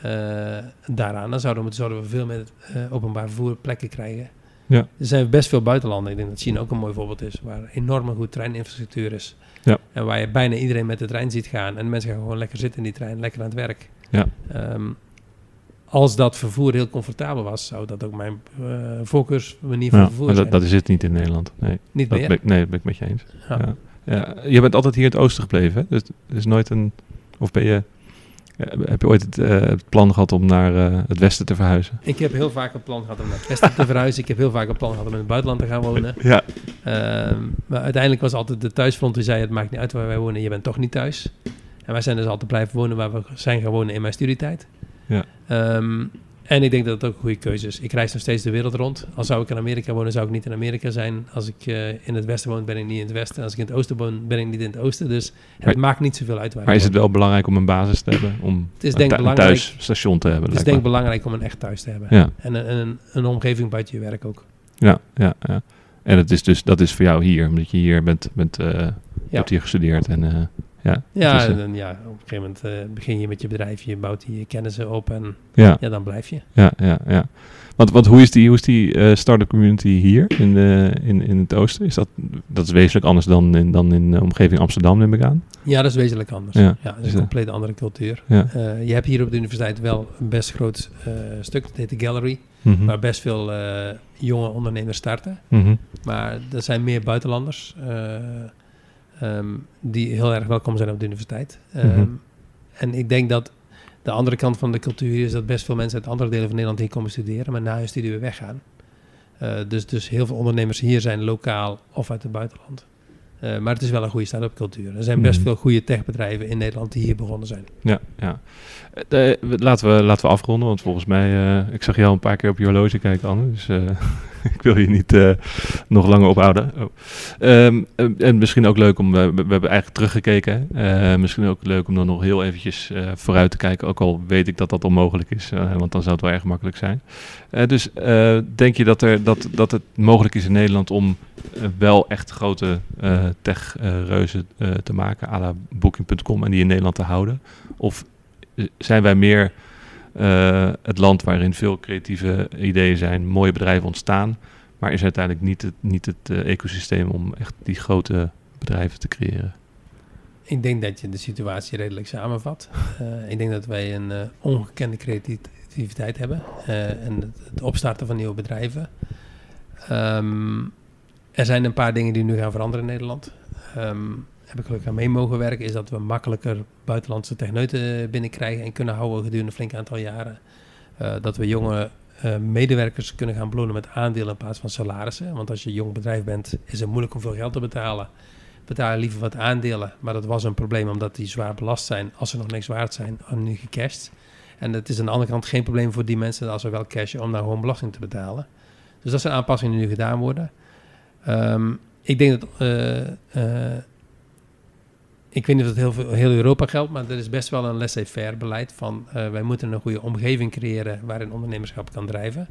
eh, daaraan... dan zouden we, zouden we veel meer openbaar vervoer plekken krijgen. Ja. Er zijn best veel buitenlanden. Ik denk dat China ook een mooi voorbeeld is... waar enorm goed treininfrastructuur is. Ja. En waar je bijna iedereen met de trein ziet gaan. En mensen gaan gewoon lekker zitten in die trein, lekker aan het werk. Ja. Ehm, als dat vervoer heel comfortabel was, zou dat ook mijn eh voorkeursmanier van ja vervoer maar zijn. dat, dat is het niet in Nederland. Nee, Niet dat meer. ben, ik- nee, dat ben ik met je eens. Ja. Ja. Je bent altijd hier in het oosten gebleven, hè? Dus er is nooit een... Of ben je heb je ooit het, uh, het, plan gehad om naar uh, het westen te verhuizen? Ik heb heel vaak een plan gehad om naar het westen te verhuizen. Ik heb heel vaak een plan gehad om in het buitenland te gaan wonen. Ja. Uh, maar uiteindelijk was altijd de thuisfront die zei: Het maakt niet uit waar wij wonen, je bent toch niet thuis. En wij zijn dus altijd blijven wonen waar we zijn gaan wonen in mijn studietijd. Ja. Um, en ik denk dat het ook een goede keuze is. Ik reis nog steeds de wereld rond. Al zou ik in Amerika wonen, zou ik niet in Amerika zijn. Als ik uh, in het westen woon, ben ik niet in het westen. Als ik in het oosten woon, ben ik niet in het oosten. Dus het maakt niet zoveel uit waar Maar is het wel belangrijk om een basis te hebben? Om het is denk een, een thuisstation te hebben? Het is denk ik belangrijk om een echt thuis te hebben. Ja. En een, een, een omgeving buiten je werk ook. Ja, ja, ja. En het is dus, dat is voor jou hier, omdat je hier bent, bent uh, ja. hebt hier gestudeerd en... Uh, ja, ja, en, en, ja, op een gegeven moment uh, begin je met je bedrijf, je bouwt je kennissen op en ja. ja, dan blijf je. Ja, ja, ja. Want, want hoe is die, hoe is die uh, start-up community hier in, de, in, in het oosten? Is dat, dat is wezenlijk anders dan in, dan in de omgeving Amsterdam, neem ik aan? Ja, dat is wezenlijk anders. Ja, ja dat is een compleet andere cultuur. Ja. Uh, je hebt hier op de universiteit wel een best groot uh, stuk, dat heet de Gallery, mm -hmm. waar best veel jonge ondernemers starten. Mm -hmm. Maar er zijn meer buitenlanders. Um, die heel erg welkom zijn op de universiteit. Um, Mhm. En ik denk dat de andere kant van de cultuur is dat best veel mensen uit andere delen van Nederland hier komen studeren, maar na hun studie weer weggaan. Uh, dus, dus heel veel ondernemers hier zijn lokaal of uit het buitenland. Uh, maar het is wel een goede start-up cultuur. Er zijn best Mhm. veel goede techbedrijven in Nederland die hier begonnen zijn. Ja, ja. Eh, laten, we, laten we afronden, want volgens mij, uh, ik zag jou een paar keer op je horloge kijken, Anne. Dus uh, ik wil je niet uh, nog langer ophouden. Oh. Um, en misschien ook leuk om, we, we hebben eigenlijk teruggekeken. misschien ook leuk om dan nog heel eventjes vooruit te kijken. Ook al weet ik dat dat onmogelijk is, want dan zou het wel erg makkelijk zijn. dus denk je dat, er, dat, dat het mogelijk is in Nederland om wel echt grote tech-reuzen te maken, à la Booking.com, en die in Nederland te houden? Of zijn wij meer uh, het land waarin veel creatieve ideeën zijn, mooie bedrijven ontstaan, maar is uiteindelijk niet het, niet het uh, ecosysteem om echt die grote bedrijven te creëren? Ik denk dat je de situatie redelijk samenvat. Uh, ik denk dat wij een ongekende creativiteit hebben en het, opstarten van nieuwe bedrijven. Um, er zijn een paar dingen die nu gaan veranderen in Nederland. Um, heb ik gelukkig aan mee mogen werken, is dat we makkelijker buitenlandse techneuten binnenkrijgen en kunnen houden gedurende een flink aantal jaren. Uh, dat we jonge uh, medewerkers kunnen gaan belonen met aandelen in plaats van salarissen. Want als je een jong bedrijf bent, is het moeilijk om veel geld te betalen. Betalen liever wat aandelen, maar dat was een probleem omdat die zwaar belast zijn als ze nog niks waard zijn, en nu gecashed. En het is aan de andere kant geen probleem voor die mensen als ze wel cashen om daar gewoon belasting te betalen. Dus dat zijn aanpassingen die nu gedaan worden. Um, ik denk dat ik weet niet of het heel, veel, heel Europa geldt, maar er is best wel een laissez-faire beleid van uh, wij moeten een goede omgeving creëren waarin ondernemerschap kan drijven.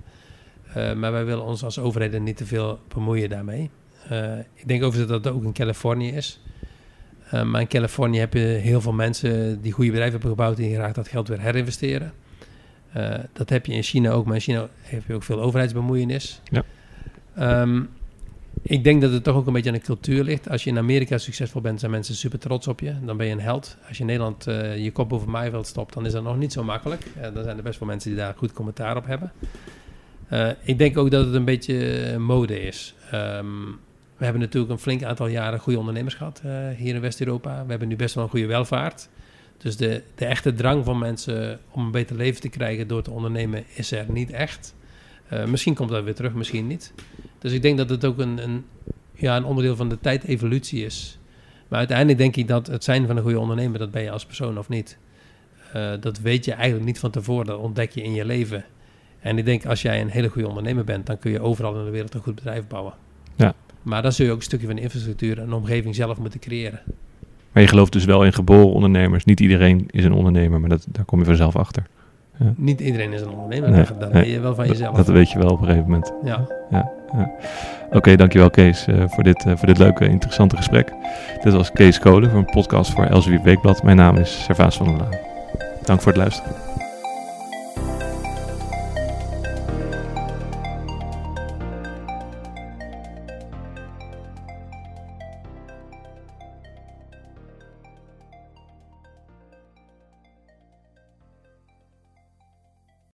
Uh, maar wij willen ons als overheden niet te veel bemoeien daarmee. Uh, ik denk overigens dat dat ook in Californië is. maar in Californië heb je heel veel mensen die goede bedrijven hebben gebouwd en die graag dat geld weer herinvesteren. dat heb je in China ook, maar in China heb je ook veel overheidsbemoeienis. Ja. Um, ik denk dat het toch ook een beetje aan de cultuur ligt. Als je in Amerika succesvol bent, zijn mensen super trots op je. Dan ben je een held. Als je in Nederland uh, je kop boven maaiveld stopt, dan is dat nog niet zo makkelijk. Uh, dan zijn er best wel mensen die daar goed commentaar op hebben. Uh, ik denk ook dat het een beetje mode is. Um, we hebben natuurlijk een flink aantal jaren goede ondernemers gehad hier in West-Europa. We hebben nu best wel een goede welvaart. Dus de, de echte drang van mensen om een beter leven te krijgen door te ondernemen is er niet echt. Misschien komt dat weer terug, misschien niet. Dus ik denk dat het ook een, een, ja, een onderdeel van de tijdevolutie is. Maar uiteindelijk denk ik dat het zijn van een goede ondernemer, dat ben je als persoon of niet. Uh, dat weet je eigenlijk niet van tevoren, dat ontdek je in je leven. En ik denk als jij een hele goede ondernemer bent, dan kun je overal in de wereld een goed bedrijf bouwen. Ja. Maar dan zul je ook een stukje van de infrastructuur en een omgeving zelf moeten creëren. Maar je gelooft dus wel in geboren ondernemers. Niet iedereen is een ondernemer, maar dat, daar kom je vanzelf achter. Ja. Niet iedereen is een ondernemer, nee, dat nee, weet je wel van jezelf. Dat weet je wel op een gegeven moment. Ja. ja, ja. Oké, okay, dankjewel Kees uh, voor, dit, uh, voor dit leuke, interessante gesprek. Dit was Kees Kolen voor een podcast voor Elsevier Weekblad. Mijn naam is Servaas van der Laan. Dank voor het luisteren.